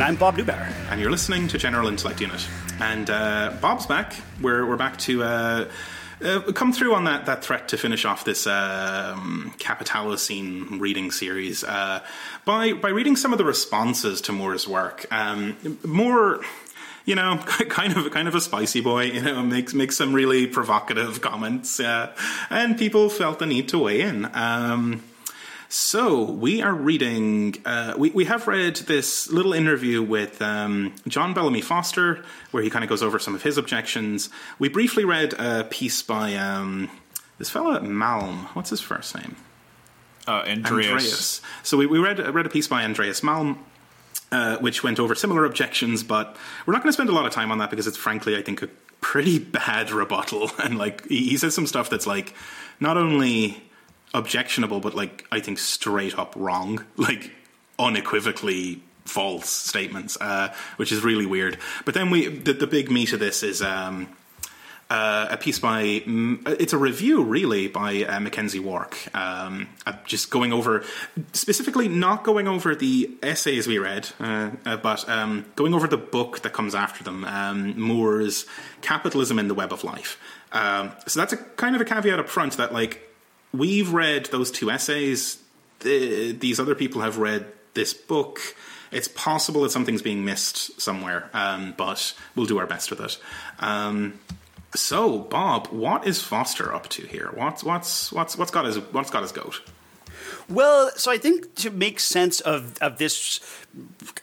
And I'm Bob Neubauer. And you're listening to General Intellect Unit. And uh, Bob's back. We're, we're back to uh, uh, come through on that, that threat to finish off this um, Capitalocene reading series uh, by, by reading some of the responses to Moore's work. Um, Moore you know, kind of kind of a spicy boy. You know, makes makes some really provocative comments, uh, and people felt the need to weigh in. Um, so we are reading. Uh, we we have read this little interview with um, John Bellamy Foster, where he kind of goes over some of his objections. We briefly read a piece by um, this fellow Malm. What's his first name? Uh, Andreas. Andreas. So we, we read read a piece by Andreas Malm. Uh, which went over similar objections, but we're not going to spend a lot of time on that because it's frankly, I think, a pretty bad rebuttal. And like, he, he says some stuff that's like not only objectionable, but like I think straight up wrong, like unequivocally false statements, uh, which is really weird. But then we the, the big meat of this is um, uh, a piece by it's a review really by uh, McKenzie Wark, um, uh, just going over specifically not going over the essays we read, uh, uh, but um, going over the book that comes after them, um, Moore's Capitalism in the Web of Life. Um, so that's a kind of a caveat up front that like we've read those two essays. The, these other people have read this book. It's possible that something's being missed somewhere, um, but we'll do our best with it. Um, so, Bob, what is Foster up to here? What's what's what's what's got his what's got his goat? Well, so I think to make sense of, of this,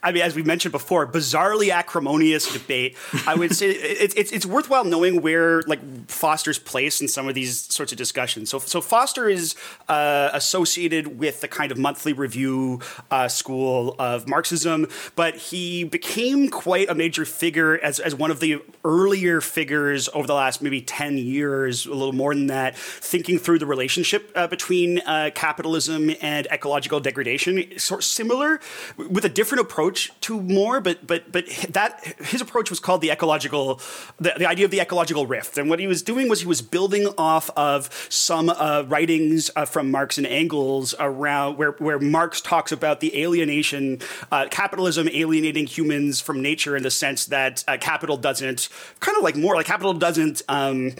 I mean, as we mentioned before, bizarrely acrimonious debate, I would say it, it's, it's worthwhile knowing where like Foster's place in some of these sorts of discussions. So, so Foster is uh, associated with the kind of monthly review uh, school of Marxism, but he became quite a major figure as, as one of the earlier figures over the last maybe 10 years, a little more than that, thinking through the relationship uh, between uh, capitalism and ecological degradation, sort of similar with a different approach to Moore, but but but that his approach was called the ecological, the, the idea of the ecological rift. And what he was doing was he was building off of some uh, writings uh, from Marx and Engels around where where Marx talks about the alienation, uh, capitalism alienating humans from nature in the sense that uh, capital doesn't kind of like more like capital doesn't. Um,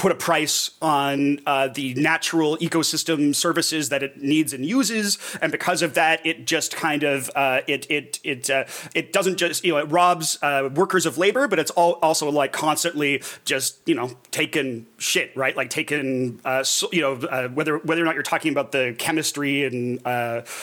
put a price on uh, the natural ecosystem services that it needs and uses, and because of that, it just kind of uh, it it it uh, it doesn't just you know it robs uh, workers of labor, but it's all also like constantly just you know taking shit right, like taking uh, so, you know uh, whether whether or not you're talking about the chemistry and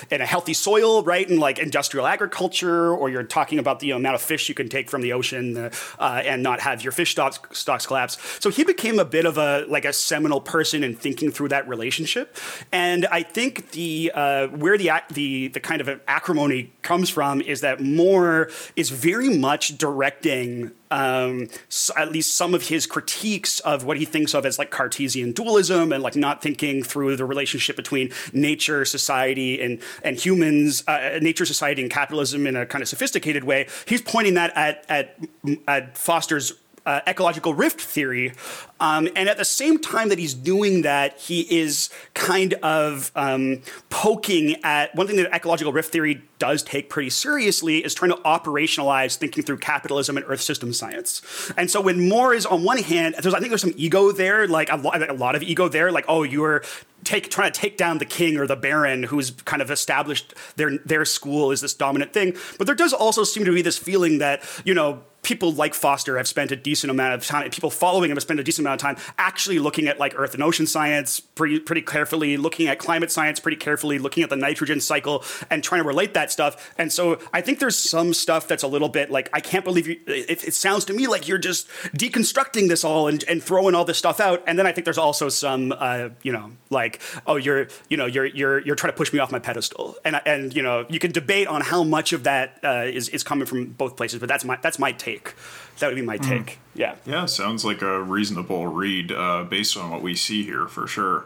in a healthy soil, right, and like industrial agriculture, or you're talking about the you know, amount of fish you can take from the ocean and not have your fish stocks stocks collapse. So he became a bit of a like a seminal person in thinking through that relationship. And I think the uh, where the the the kind of acrimony comes from is that Moore is very much directing um, so at least some of his critiques of what he thinks of as like Cartesian dualism and like not thinking through the relationship between nature, society, and and humans, uh, nature, society, and capitalism in a kind of sophisticated way. He's pointing that at at, at Foster's uh, ecological rift theory. Um, and at the same time that he's doing that, he is kind of um, poking at one thing that ecological rift theory does take pretty seriously is trying to operationalize thinking through capitalism and earth system science. And so when Moore is on one hand, there's I think there's some ego there, like a, lo- a lot of ego there, like oh you're take trying to take down the king or the baron who's kind of established their their school is this dominant thing. But there does also seem to be this feeling that you know people like Foster have spent a decent amount of time, people following him have spent a decent amount of time actually looking at like earth and ocean science pretty, pretty carefully, looking at climate science pretty carefully, looking at the nitrogen cycle and trying to relate that stuff. And so I think there's some stuff that's a little bit like, I can't believe you, it, it sounds to me like you're just deconstructing this all and, and throwing all this stuff out. And then I think there's also some, uh, you know, like, oh, you're, you know, you're, you're, you're trying to push me off my pedestal. And, and, you know, you can debate on how much of that uh, is is coming from both places, but that's my, that's my take take. That would be my hmm. take. Mm. Yeah. Yeah, sounds like a reasonable read uh, based on what we see here for sure.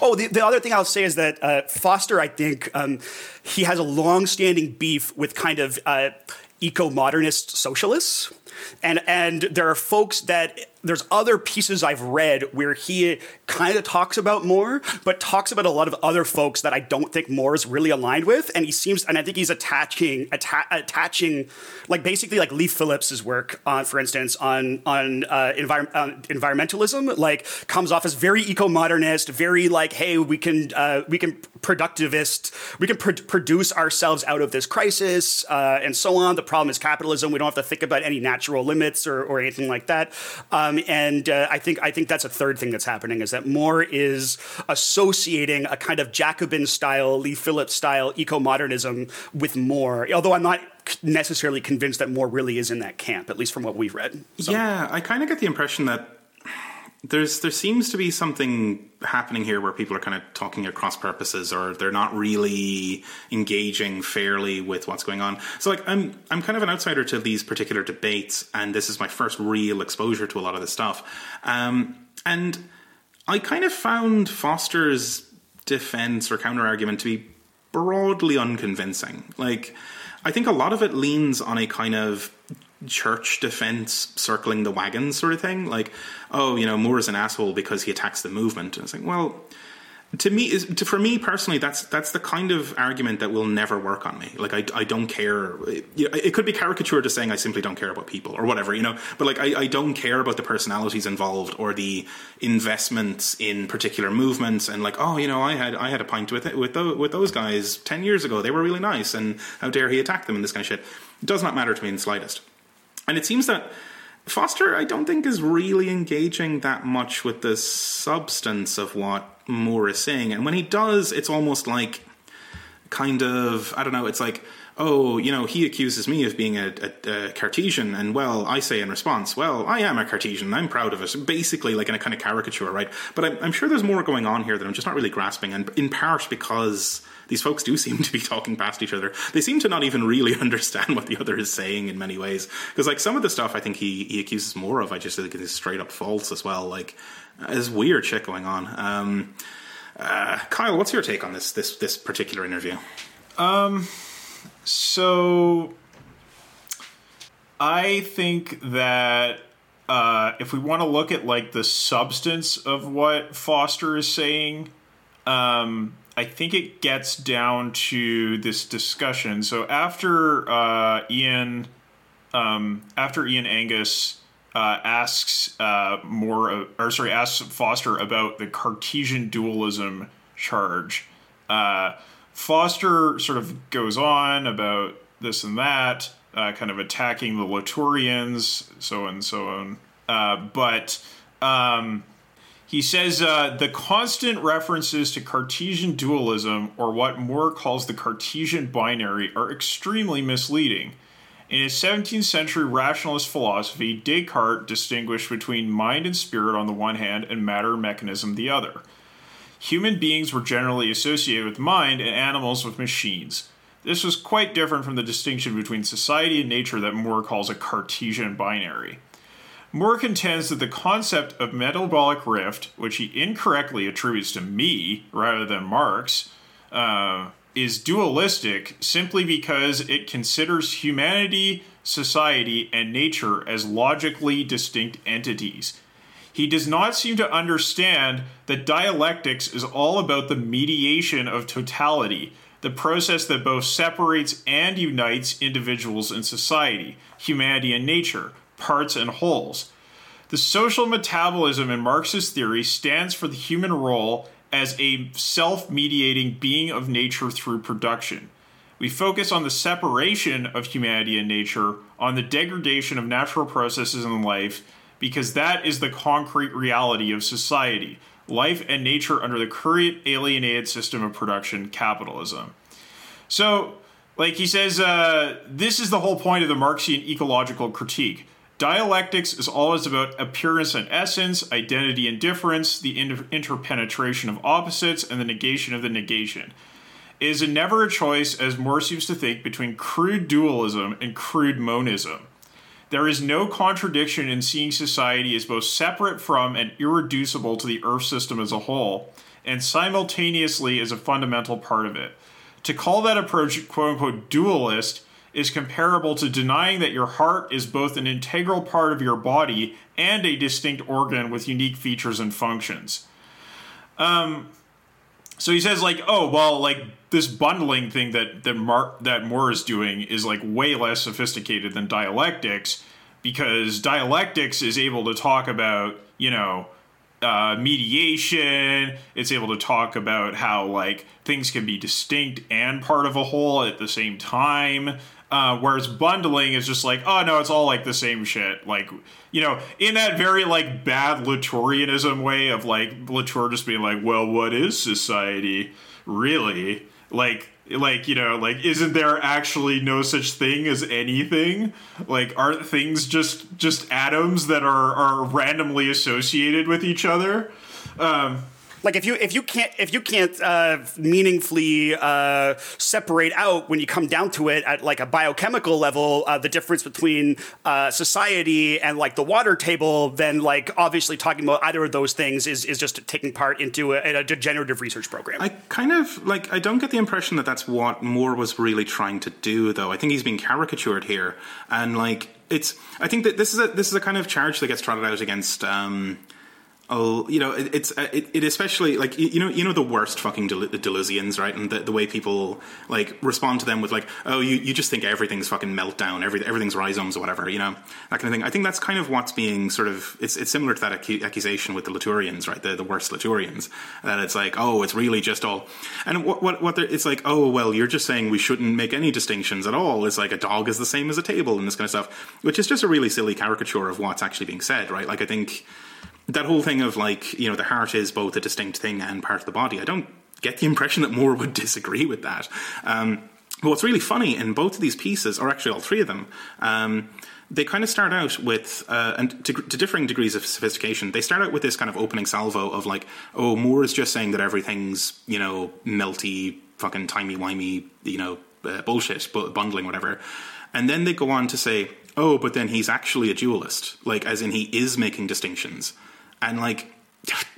Oh, the, the other thing I'll say is that uh, Foster, I think, um, he has a long-standing beef with kind of uh, eco-modernist socialists, and and there are folks that there's other pieces I've read where he kind of talks about Moore, but talks about a lot of other folks that I don't think Moore is really aligned with, and he seems, and I think he's attaching, atta- attaching, like basically like Leigh Phillips's work on, for instance, on on, uh, envir- on environmentalism, like comes off as very eco-modernist, very like, hey, we can uh, we can productivist, we can pr- produce ourselves out of this crisis, uh, and so on. The problem is capitalism. We don't have to think about any natural limits or, or anything like that. Um, and uh, I think I think that's a third thing that's happening is that Moore is associating a kind of Jacobin style, Leigh Phillips style eco modernism with Moore. Although I'm not necessarily convinced that Moore really is in that camp, at least from what we've read. So. Yeah, I kind of get the impression that there's there seems to be something happening here where people are kind of talking at cross purposes or they're not really engaging fairly with what's going on. So like I'm I'm kind of an outsider to these particular debates and this is my first real exposure to a lot of this stuff. Um, and I kind of found Foster's defense or counter argument to be broadly unconvincing. Like I think a lot of it leans on a kind of church defense circling the wagon sort of thing. Like, oh, you know, Moore is an asshole because he attacks the movement. And it's like, well, to me, for me personally, that's that's the kind of argument that will never work on me. Like, I, I don't care. It, it could be caricature to saying I simply don't care about people or whatever, you know. But like, I, I don't care about the personalities involved or the investments in particular movements. And like, oh, you know, I had I had a pint with it, with those, with those guys ten years ago. They were really nice, and how dare he attack them and this kind of shit. It does not matter to me in the slightest. And it seems that Foster, I don't think, is really engaging that much with the substance of what Moore is saying. And when he does, it's almost like kind of, I don't know, it's like, oh, you know, he accuses me of being a, a, a, Cartesian, and well, I say in response, well, I am a Cartesian, I'm proud of it. Basically, like in a kind of caricature, right? But I'm, I'm sure there's more going on here that I'm just not really grasping, and in part because these folks do seem to be talking past each other. They seem to not even really understand what the other is saying in many ways. Because like some of the stuff I think he, he accuses more of, I just think is straight up false as well. Like there's weird shit going on. Um, uh, Kyle, what's your take on this this this particular interview? Um, so I think that uh, if we want to look at like the substance of what Foster is saying, um, I think it gets down to this discussion. So after uh, Ian, um, after Ian Angus uh, asks uh, more, or sorry, asks Foster about the Cartesian dualism charge, uh, Foster sort of goes on about this and that, uh, kind of attacking the Latourians, so and so on. Uh, but um, he says uh, the constant references to Cartesian dualism, or what Moore calls the Cartesian binary, are extremely misleading. In his 17th century rationalist philosophy, Descartes distinguished between mind and spirit on the one hand and matter and mechanism the other. Human beings were generally associated with mind and animals with machines. This was quite different from the distinction between society and nature that Moore calls a Cartesian binary. Moore contends that the concept of metabolic rift, which he incorrectly attributes to me rather than Marx, uh, is dualistic simply because it considers humanity, society, and nature as logically distinct entities. He does not seem to understand that dialectics is all about the mediation of totality, the process that both separates and unites individuals and society, humanity and nature, parts and wholes. The social metabolism in Marxist theory stands for the human role as a self mediating being of nature through production. We focus on the separation of humanity and nature, on the degradation of natural processes in life, because that is the concrete reality of society life and nature under the current alienated system of production, capitalism. So, like he says, uh, this is the whole point of the Marxian ecological critique. Dialectics is always about appearance and essence, identity and difference, the inter- interpenetration of opposites, and the negation of the negation. It is never a choice, as Moore seems to think, between crude dualism and crude monism. There is no contradiction in seeing society as both separate from and irreducible to the Earth system as a whole, and simultaneously as a fundamental part of it. To call that approach quote unquote dualist is comparable to denying that your heart is both an integral part of your body and a distinct organ with unique features and functions. Um, so he says like, oh well, like this bundling thing that that Mar- that Moore is doing is like way less sophisticated than dialectics because dialectics is able to talk about you know uh, mediation. It's able to talk about how like things can be distinct and part of a whole at the same time. Uh, whereas bundling is just like, oh no, it's all like the same shit. Like, you know, in that very like bad Latourianism way of like Latour just being like, well, what is society really? Like, like you know like isn't there actually no such thing as anything like aren't things just just atoms that are are randomly associated with each other um like if you if you can't if you can't uh, meaningfully uh, separate out when you come down to it at like a biochemical level uh, the difference between uh, society and like the water table, then like obviously talking about either of those things is is just taking part into a, a degenerative research program. I kind of like I don't get the impression that that's what Moore was really trying to do, though. I think he's being caricatured here, and like it's. I think that this is a this is a kind of charge that gets trotted out against. Um, oh, you know, it, it's it, it, especially like you know you know the worst fucking Del- right? And the, the way people like respond to them with like, oh, you, you just think everything's fucking meltdown, every, everything's rhizomes or whatever, you know, that kind of thing. I think that's kind of what's being sort of it's it's similar to that accusation with the Latourians, right? The the worst Latourians that it's like, oh, it's really just all, and what what what it's like, oh, well, you're just saying we shouldn't make any distinctions at all. It's like a dog is the same as a table and this kind of stuff, which is just a really silly caricature of what's actually being said, right? Like I think that whole thing of like you know the heart is both a distinct thing and part of the body. I don't get the impression that Moore would disagree with that. Um, but what's really funny in both of these pieces, or actually all three of them, um, they kind of start out with, uh, and to, to, differing degrees of sophistication, they start out with this kind of opening salvo of like, oh, Moore is just saying that everything's, you know, melty, fucking timey-wimey, you know, uh, bullshit, but bundling, whatever. And then they go on to say, oh, but then he's actually a dualist, like, as in he is making distinctions and like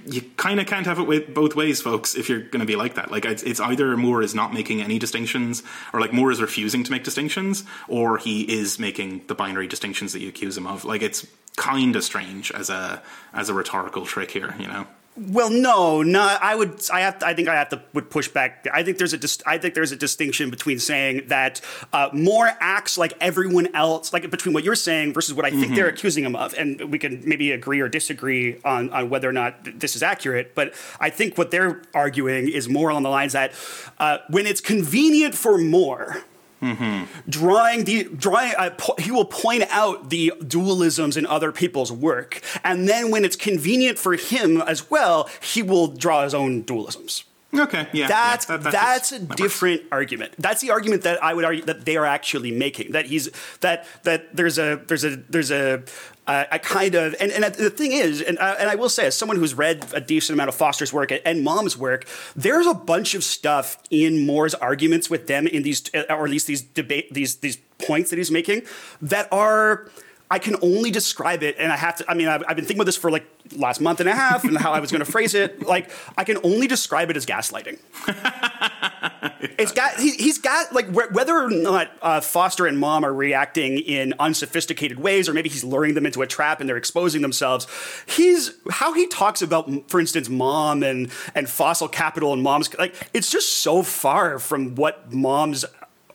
you kind of can't have it both ways, folks. If you're going to be like that, like it's, it's, either Moore is not making any distinctions, or like Moore is refusing to make distinctions, or he is making the binary distinctions that you accuse him of. Like it's kind of strange as a as a rhetorical trick here, you know. Well, no, no. I would. I have. To, I think I have to would push back. I think there's a. Dis, I think there's a distinction between saying that uh, Moore acts like everyone else, like between what you're saying versus what I think mm-hmm. they're accusing him of, and we can maybe agree or disagree on on whether or not this is accurate. But I think what they're arguing is more along the lines that uh, when it's convenient for Moore Mm-hmm. Drawing the drawing, uh, po- he will point out the dualisms in other people's work, and then when it's convenient for him as well, he will draw his own dualisms. Okay, yeah, that's yeah, that, that's, a different works. argument. That's the argument that I would argue that they are actually making. That he's that that there's a there's a there's a uh, I kind of and, and the thing is, and uh, and I will say, as someone who's read a decent amount of Foster's work and Malm's work, there's a bunch of stuff in Moore's arguments with them in these, or at least these debate these these points that he's making that are I can only describe it, and I have to. I mean, I've, I've been thinking about this for like last month and a half, and how I was going to phrase it. Like, I can only describe it as gaslighting. it's got. He, has got like whether or not uh, Foster and Malm are reacting in unsophisticated ways, or maybe he's luring them into a trap and they're exposing themselves. He's how he talks about, for instance, Malm and and fossil capital and Malm's like it's just so far from what Malm's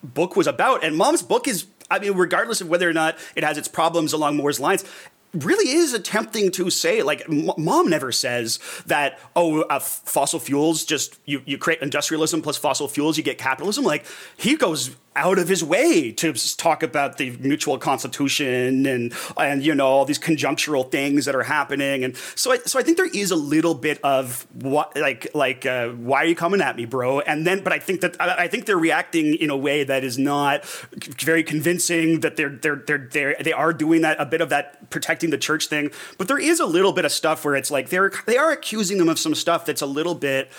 book was about, and Malm's book is I mean, regardless of whether or not it has its problems along Moore's lines, really is attempting to say like m- Malm never says that oh uh, fossil fuels just you, you create industrialism plus fossil fuels you get capitalism. Like he goes out of his way to talk about the mutual constitution and and you know all these conjunctural things that are happening. And so I, so I think there is a little bit of what like like uh, why are you coming at me bro? And then but I think that I, I think they're reacting in a way that is not very convincing that they're they're they're, they're they are doing that a bit of that the church thing but there is a little bit of stuff where it's like they're they are accusing them of some stuff that's a little bit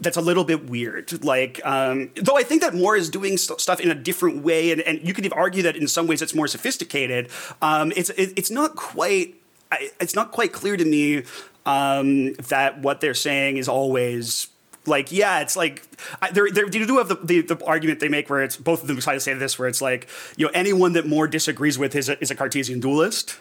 that's a little bit weird. Like, um, though I think that Moore is doing st- stuff in a different way, and, and you could argue that in some ways it's more sophisticated. Um, it's it, it's not quite it's not quite clear to me um, that what they're saying is always Like, yeah, it's like I, they're, they're, they do have the, the, the argument they make where it's both of them try to say this, where it's like, you know, anyone that Moore disagrees with is a, is a Cartesian dualist.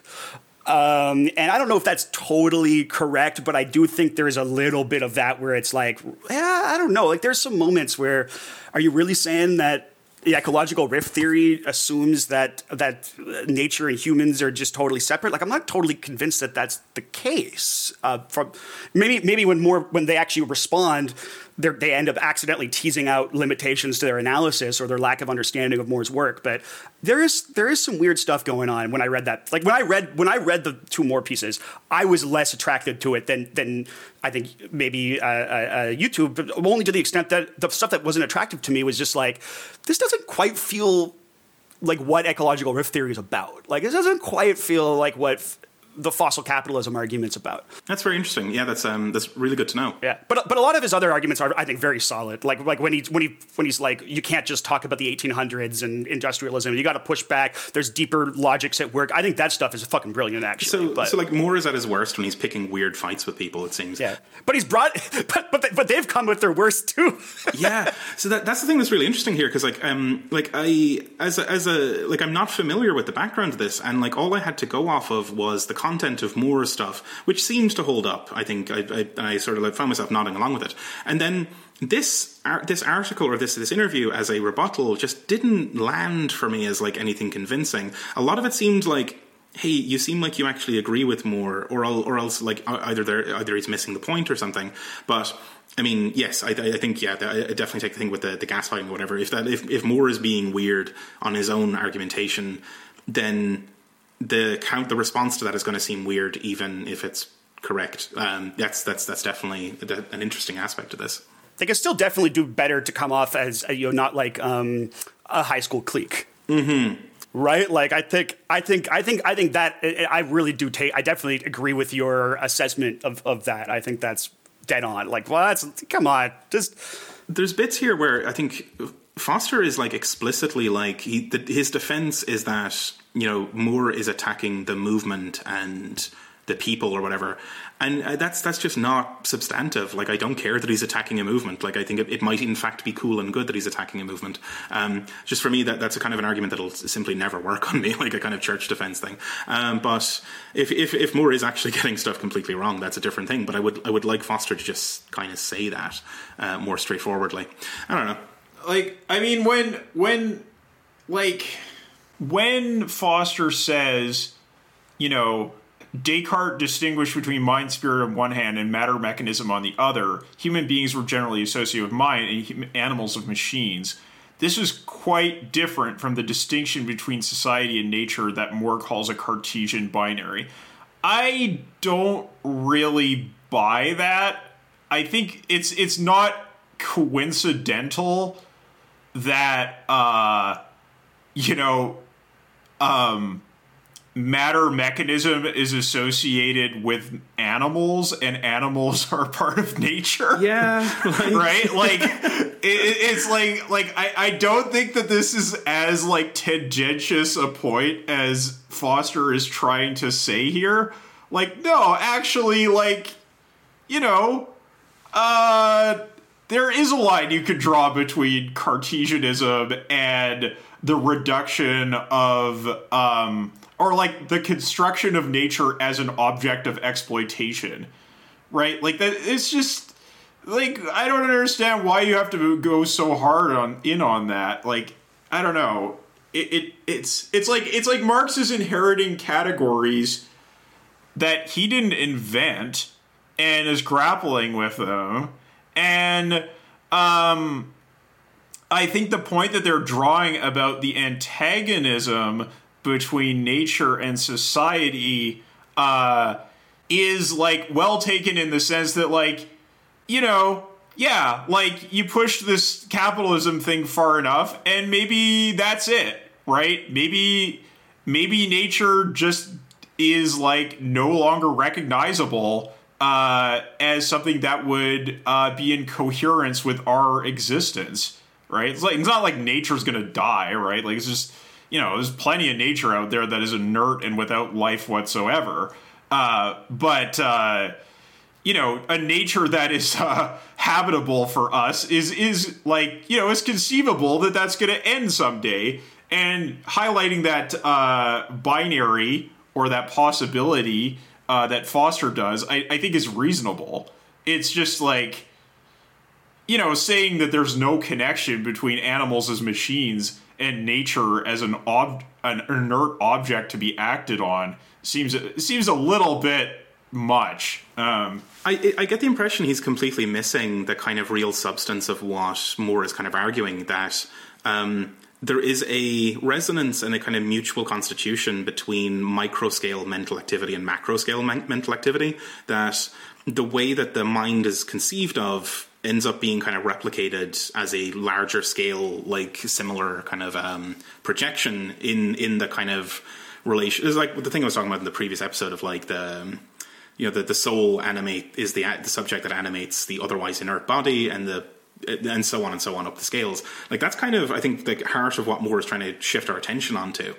Um, and I don't know if that's totally correct, but I do think there's a little bit of that where it's like, yeah, I don't know. Like, there's some moments where, are you really saying that the ecological rift theory assumes that that nature and humans are just totally separate. Like I'm not totally convinced that that's the case. Uh, from maybe maybe when more when they actually respond, they end up accidentally teasing out limitations to their analysis or their lack of understanding of Moore's work. But there is there is some weird stuff going on when I read that. Like when I read when I read the two Moore pieces, I was less attracted to it than than I think maybe uh, uh, uh you two, but only to the extent that the stuff that wasn't attractive to me was just like this doesn't quite feel like what ecological rift theory is about. Like it doesn't quite feel like what the fossil capitalism arguments about. That's very interesting. Yeah, that's um, that's really good to know. Yeah, but but a lot of his other arguments are, I think, very solid. Like like when he when he when he's like, you can't just talk about the 1800s and industrialism. You got to push back. There's deeper logics at work. I think that stuff is fucking brilliant, actually. So but, so like Moore is at his worst when he's picking weird fights with people. It seems. Yeah, but he's brought, but but but they've come with their worst too. yeah, so that that's the thing that's really interesting here because like um like I as a, as a like I'm not familiar with the background of this and like all I had to go off of was the content of Moore stuff, which seems to hold up. I think I, I, I sort of like found myself nodding along with it, and then this this article or this this interview as a rebuttal just didn't land for me as like anything convincing. A lot of it seemed like hey, you seem like you actually agree with Moore, or or else like either there either he's missing the point or something. But I mean, yes, I, I think yeah, I definitely take the thing with the, the gaslighting or whatever. If that if if Moore is being weird on his own argumentation, then the count the response to that is going to seem weird, even if it's correct. Um, that's that's that's definitely an interesting aspect of this. They can still definitely do better to come off as you know not like um, a high school clique. Mm-hmm. Right? Like I think I think I think I think that I really do take I definitely agree with your assessment of, of that. I think that's dead on. Like, well, that's come on, just there's bits here where I think Foster is like explicitly like he, the, his defense is that you know Moore is attacking the movement and the people or whatever, and uh, that's that's just not substantive. Like I don't care that he's attacking a movement. Like I think it, it might in fact be cool and good that he's attacking a movement. Um, just for me, that that's a kind of an argument that'll simply never work on me, like a kind of church defense thing. Um, but if, if if Moore is actually getting stuff completely wrong, that's a different thing. But I would I would like Foster to just kind of say that uh, more straightforwardly. I don't know like I mean when when like when Foster says, you know, Descartes distinguished between mind spirit on one hand and matter mechanism on the other. Human beings were generally associated with mind and animals with machines. This is quite different from the distinction between society and nature that Moore calls a Cartesian binary. I don't really buy that. I think it's it's not coincidental that uh, you know um, matter mechanism is associated with animals and animals are part of nature yeah like. right like it, it's like like I, I don't think that this is as like tendentious a point as foster is trying to say here like no actually like you know uh there is a line you could draw between Cartesianism and the reduction of, um, or like the construction of nature as an object of exploitation, right? Like that. It's just like I don't understand why you have to go so hard on in on that. Like I don't know. It, it it's it's like it's like Marx is inheriting categories that he didn't invent and is grappling with them and um, I think the point that they're drawing about the antagonism between nature and society uh, is like well taken in the sense that, like, you know, yeah, like you push this capitalism thing far enough, and maybe that's it, right? Maybe, maybe nature just is like no longer recognizable uh, as something that would uh, be in coherence with our existence, right? It's like it's not like nature's gonna die, right? Like it's just you know, there's plenty of nature out there that is inert and without life whatsoever. Uh, but uh, you know a nature that is uh, habitable for us is is like you know it's conceivable that that's going to end someday and highlighting that uh, binary or that possibility uh, that foster does I, I think is reasonable it's just like you know saying that there's no connection between animals as machines and nature as an ob- an inert object to be acted on seems seems a little bit much. Um, I, I get the impression he's completely missing the kind of real substance of what Moore is kind of arguing that um, there is a resonance and a kind of mutual constitution between micro scale mental activity and macro scale men- mental activity. That the way that the mind is conceived of ends up being kind of replicated as a larger scale, like similar kind of um, projection in in the kind of relation. It's like the thing I was talking about in the previous episode of like the um, you know the the soul animate is the the subject that animates the otherwise inert body and the and so on and so on up the scales. Like that's kind of I think the heart of what Moore is trying to shift our attention onto.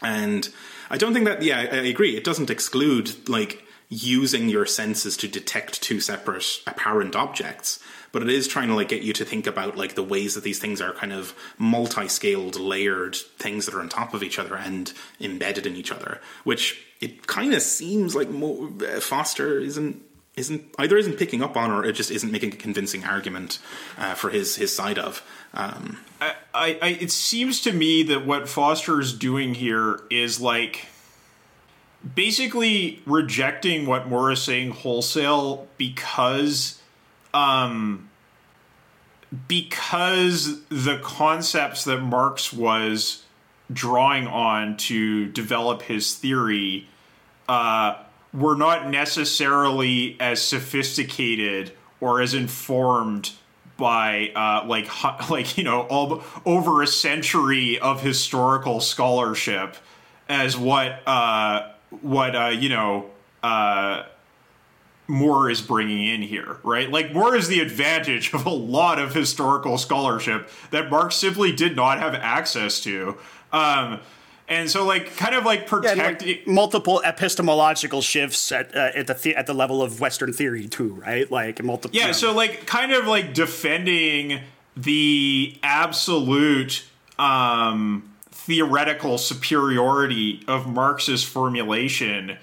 And I don't think that yeah, I agree. It doesn't exclude like using your senses to detect two separate apparent objects but it is trying to like get you to think about like the ways that these things are kind of multi-scaled layered things that are on top of each other and embedded in each other which it kind of seems like Mo- foster isn't isn't either isn't picking up on or it just isn't making a convincing argument uh, for his his side of um, I, I, it seems to me that what Foster is doing here is like basically rejecting what Moore is saying wholesale because um because the concepts that Marx was drawing on to develop his theory uh, were not necessarily as sophisticated or as informed by uh, like like you know all, over a century of historical scholarship as what uh, what uh, you know uh, Moore is bringing in here, right? Like Moore is the advantage of a lot of historical scholarship that Marx simply did not have access to. Um, and so, like, kind of like protecting yeah, like multiple epistemological shifts at uh, at the, the at the level of Western theory too, right? Like multiple. Yeah, you know. so like kind of like defending the absolute um, theoretical superiority of Marx's formulation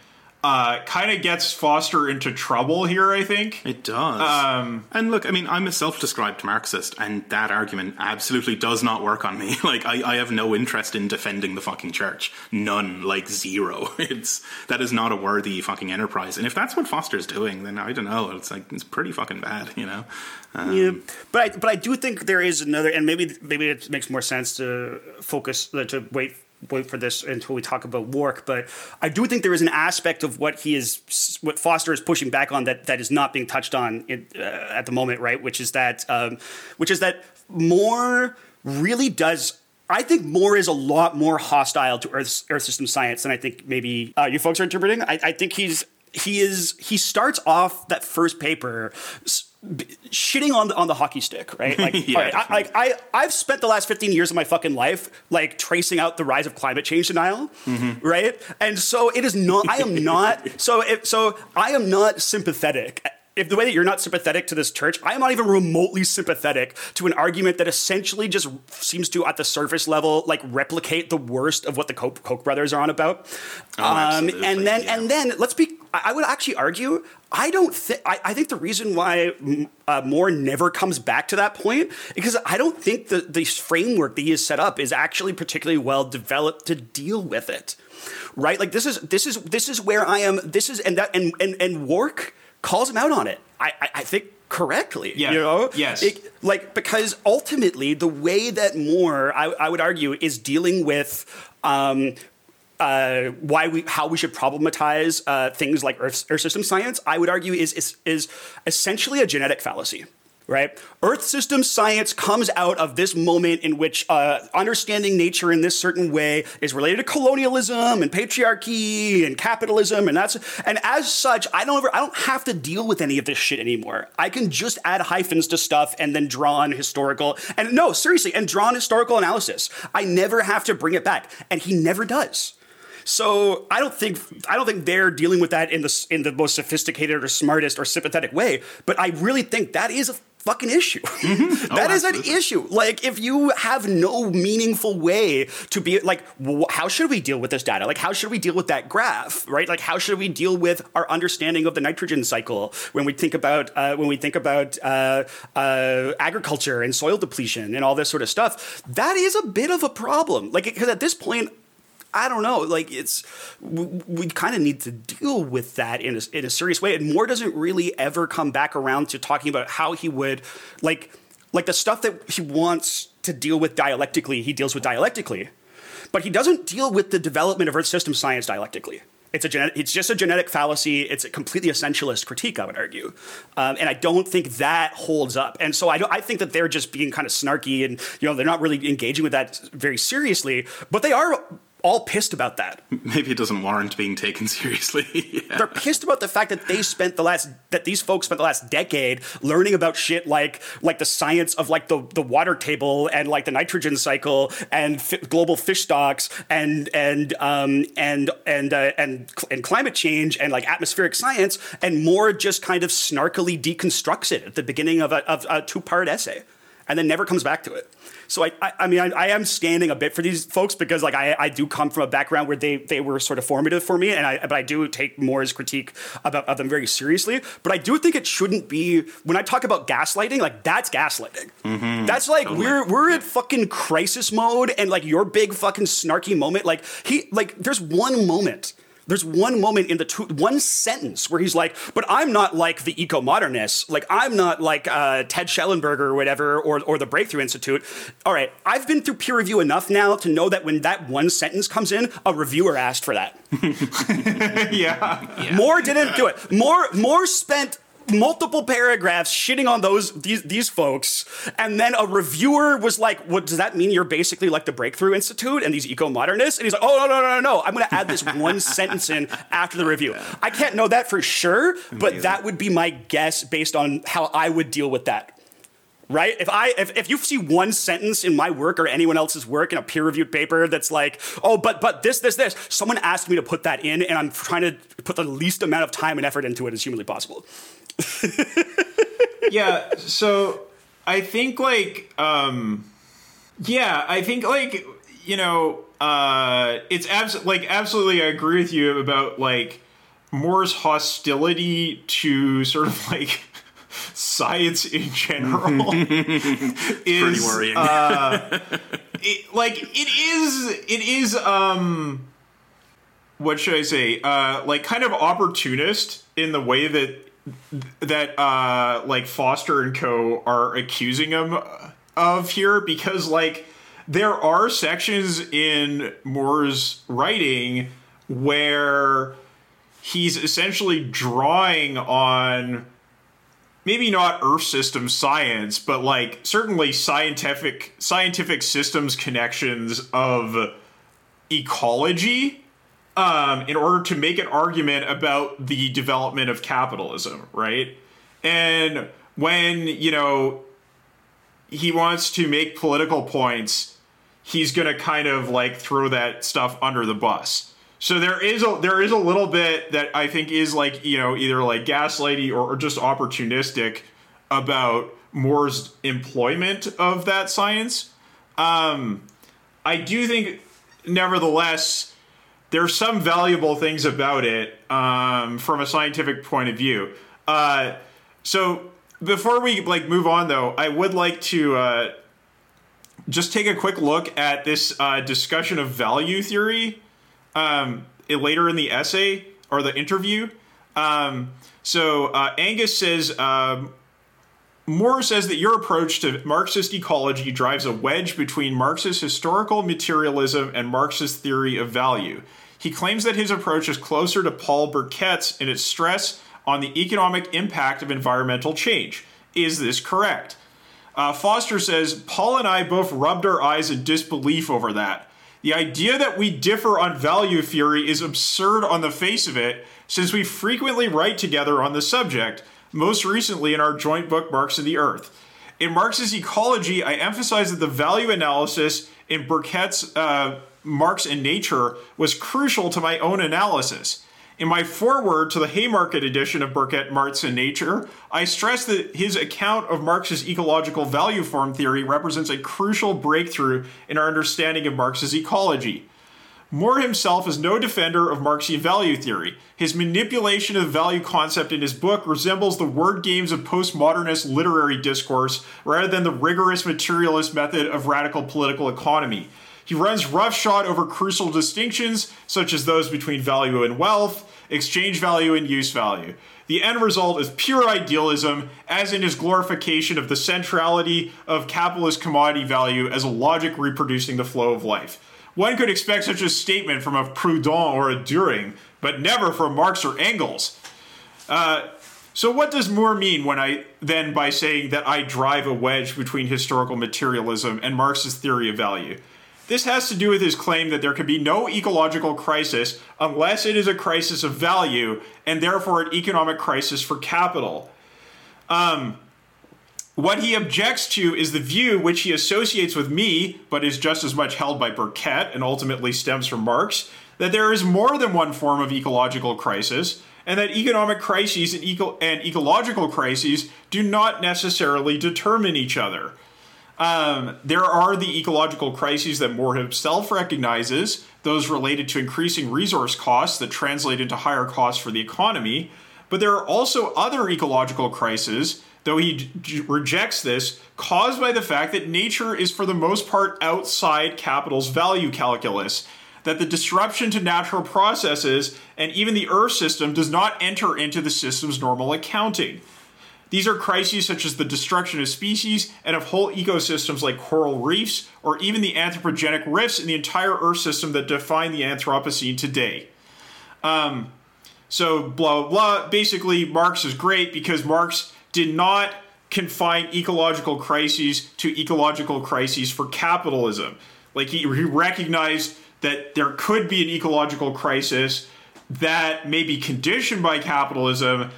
uh, kind of gets Foster into trouble here, I think. It does. Um, and look, I mean, I'm a self described Marxist, and that argument absolutely does not work on me. Like, I, I, have no interest in defending the fucking church. None. Like, zero. It's, that is not a worthy fucking enterprise. And if that's what Foster's doing, then I don't know. It's like, it's pretty fucking bad, you know? Um, yeah. But I, but I do think there is another, and maybe, maybe it makes more sense to focus, to wait wait for this until we talk about Wark, but I do think there is an aspect of what he is, what Foster is pushing back on that that is not being touched on in, uh, at the moment, right? Which is that, um, which is that Moore really does. I think Moore is a lot more hostile to Earth, Earth system science than I think maybe uh, you folks are interpreting. I, I think he's he is he starts off that first paper shitting on the on the hockey stick, right? Like, yeah, I, like I I've spent the last fifteen years of my fucking life like tracing out the rise of climate change denial, mm-hmm. right? And so it is not. I am not. so if, so I am not sympathetic if the way that you're not sympathetic to this church, I am not even remotely sympathetic to an argument that essentially just seems to, at the surface level, like replicate the worst of what the Koch, Koch brothers are on about. Oh, um, and then, yeah. and then, let's be. I would actually argue. I don't think. I, think the reason why uh, Moore never comes back to that point because I don't think the the framework that he has set up is actually particularly well developed to deal with it. Right? Like this is this is this is where I am. This is and that and and and Wark calls him out on it. I, I, I think correctly. Yeah. You know? Yes. It, like, because ultimately, the way that Moore, I, I would argue, is dealing with. Um, uh, why we how we should problematize uh, things like Earth, Earth system science, I would argue, is, is is essentially a genetic fallacy right? Earth system science comes out of this moment in which uh, understanding nature in this certain way is related to colonialism and patriarchy and capitalism, and that's and as such, I don't ever, I don't have to deal with any of this shit anymore. I can just add hyphens to stuff and then draw on historical and no, seriously, and draw on historical analysis. I never have to bring it back, and he never does. So I don't think I don't think they're dealing with that in the in the most sophisticated or smartest or sympathetic way. But I really think that is a fucking issue. Mm-hmm. That Oh, is an issue. Like if you have no meaningful way to be like, wh- how should we deal with this data? Like how should we deal with that graph? Right? Like how should we deal with our understanding of the nitrogen cycle when we think about uh, when we think about uh, uh, agriculture and soil depletion and all this sort of stuff? That is a bit of a problem. Like because at this point. I don't know. Like it's we, we kind of need to deal with that in a, in a serious way. And Moore doesn't really ever come back around to talking about how he would like like the stuff that he wants to deal with dialectically. He deals with dialectically, but he doesn't deal with the development of Earth system science dialectically. It's a it's just a genetic fallacy. It's a completely essentialist critique, I would argue, um, and I don't think that holds up. And so I, I think that they're just being kind of snarky, and you know they're not really engaging with that very seriously. But they are all pissed about that. Maybe it doesn't warrant being taken seriously. Yeah. They're pissed about the fact that they spent the last that these folks spent the last decade learning about shit like like the science of like the the water table and like the nitrogen cycle and fi- global fish stocks and and um and and uh, and cl- and climate change and like atmospheric science and more just kind of snarkily deconstructs it at the beginning of a, of a two part essay and then never comes back to it. So I, I, I mean, I, I am standing a bit for these folks because, like, I, I do come from a background where they, they were sort of formative for me, and I, but I do take Moore's critique about of them very seriously. But I do think it shouldn't be when I talk about gaslighting, like that's gaslighting. Mm-hmm. That's like we're we're at fucking crisis mode, and like your big fucking snarky moment, like he like there's one moment. There's one moment in the two, one sentence where he's like, "But I'm not like the eco-modernists. Like I'm not like uh, Ted Shellenberger or whatever, or or the Breakthrough Institute." All right, I've been through peer review enough now to know that when that one sentence comes in, a reviewer asked for that. yeah. Moore didn't do it. Moore Moore spent multiple paragraphs shitting on those these these folks, and then a reviewer was like, "What does that mean? You're basically like the Breakthrough Institute and these eco modernists?" And he's like, "Oh no no no no no! I'm going to add this one sentence in after the review. I can't know that for sure, but that would be my guess based on how I would deal with that." Right? If I if, if you see one sentence in my work or anyone else's work in a peer-reviewed paper that's like, oh, but but this, this, this, someone asked me to put that in, and I'm trying to put the least amount of time and effort into it as humanly possible. yeah so i think like um yeah i think like you know uh it's abs- like absolutely i agree with you about like moore's hostility to sort of like science in general is Pretty worrying. it, like it is it is um what should i say uh like kind of opportunist in the way that that uh like foster and co are accusing him of here because like there are sections in moore's writing where he's essentially drawing on maybe not earth system science but like certainly scientific scientific systems connections of ecology um, in order to make an argument about the development of capitalism right and when you know he wants to make political points he's going to kind of like throw that stuff under the bus so there is a there is a little bit that I think is like you know either like gaslighty or, or just opportunistic about Moore's employment of that science. Um, I do think, nevertheless, there's some valuable things about it um, from a scientific point of view. Uh, so before we like move on, though, I would like to uh, just take a quick look at this uh, discussion of value theory um, later in the essay or the interview. Um, so uh, Angus says um, Moore says that your approach to Marxist ecology drives a wedge between Marxist historical materialism and Marxist theory of value. He claims that his approach is closer to Paul Burkett's in its stress on the economic impact of environmental change. Is this correct? Uh, Foster says Paul and I both rubbed our eyes in disbelief over that. The idea that we differ on value theory is absurd on the face of it, since we frequently write together on the subject, most recently in our joint book Marx and the Earth. In Marx's ecology, I emphasize that the value analysis in Burkett's uh, Marx and Nature was crucial to my own analysis. In my foreword to the Haymarket edition of Burkett, Marx and Nature, I stress that his account of Marx's ecological value form theory represents a crucial breakthrough in our understanding of Marx's ecology. Moore himself is no defender of Marxian value theory. His manipulation of the value concept in his book resembles the word games of postmodernist literary discourse rather than the rigorous materialist method of radical political economy. He runs roughshod over crucial distinctions, such as those between value and wealth, exchange value and use value. The end result is pure idealism, as in his glorification of the centrality of capitalist commodity value as a logic reproducing the flow of life. One could expect such a statement from a Proudhon or a Dühring, but never from Marx or Engels. Uh, so, what does Moore mean when I then by saying that I drive a wedge between historical materialism and Marx's theory of value? This has to do with his claim that there can be no ecological crisis unless it is a crisis of value and therefore an economic crisis for capital. Um, what he objects to is the view which he associates with me, but is just as much held by Burkett and ultimately stems from Marx, that there is more than one form of ecological crisis, and that economic crises and, eco- and ecological crises do not necessarily determine each other. Um, there are the ecological crises that Moore himself recognizes, those related to increasing resource costs that translate into higher costs for the economy. But there are also other ecological crises, though he d- rejects this, caused by the fact that nature is for the most part outside capital's value calculus. That the disruption to natural processes and even the Earth system does not enter into the system's normal accounting. These are crises such as the destruction of species and of whole ecosystems like coral reefs, or even the anthropogenic rifts in the entire Earth system that define the Anthropocene today. Um, so, blah, blah. Basically, Marx is great because Marx did not confine ecological crises to ecological crises for capitalism. Like, he, he recognized that there could be an ecological crisis that may be conditioned by capitalism,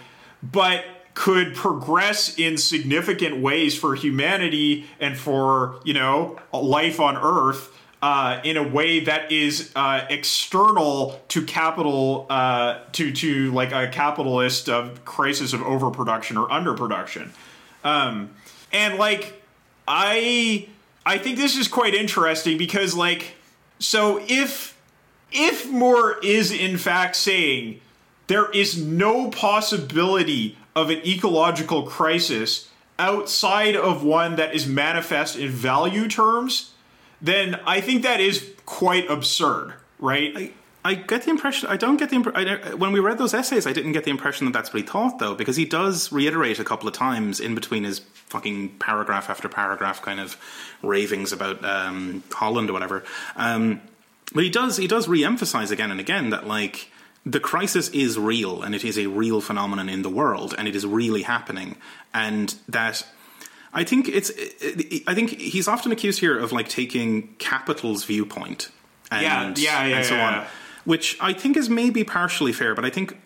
but could progress in significant ways for humanity and for you know life on Earth uh, in a way that is uh, external to capital uh, to to like a capitalist of crisis of overproduction or underproduction, um, and like I I think this is quite interesting because like so if if Moore is in fact saying there is no possibility of an ecological crisis outside of one that is manifest in value terms, then I think that is quite absurd, right? I, I get the impression. I don't get the impression. When we read those essays, I didn't get the impression that that's what he thought, though, because he does reiterate a couple of times in between his fucking paragraph after paragraph kind of ravings about um, Holland or whatever. Um, but he does he does re-emphasize again and again that like the crisis is real and it is a real phenomenon in the world and it is really happening. And that I think it's I think he's often accused here of like taking capital's viewpoint and yeah, yeah, yeah, and so yeah, on which I think is maybe partially fair but I think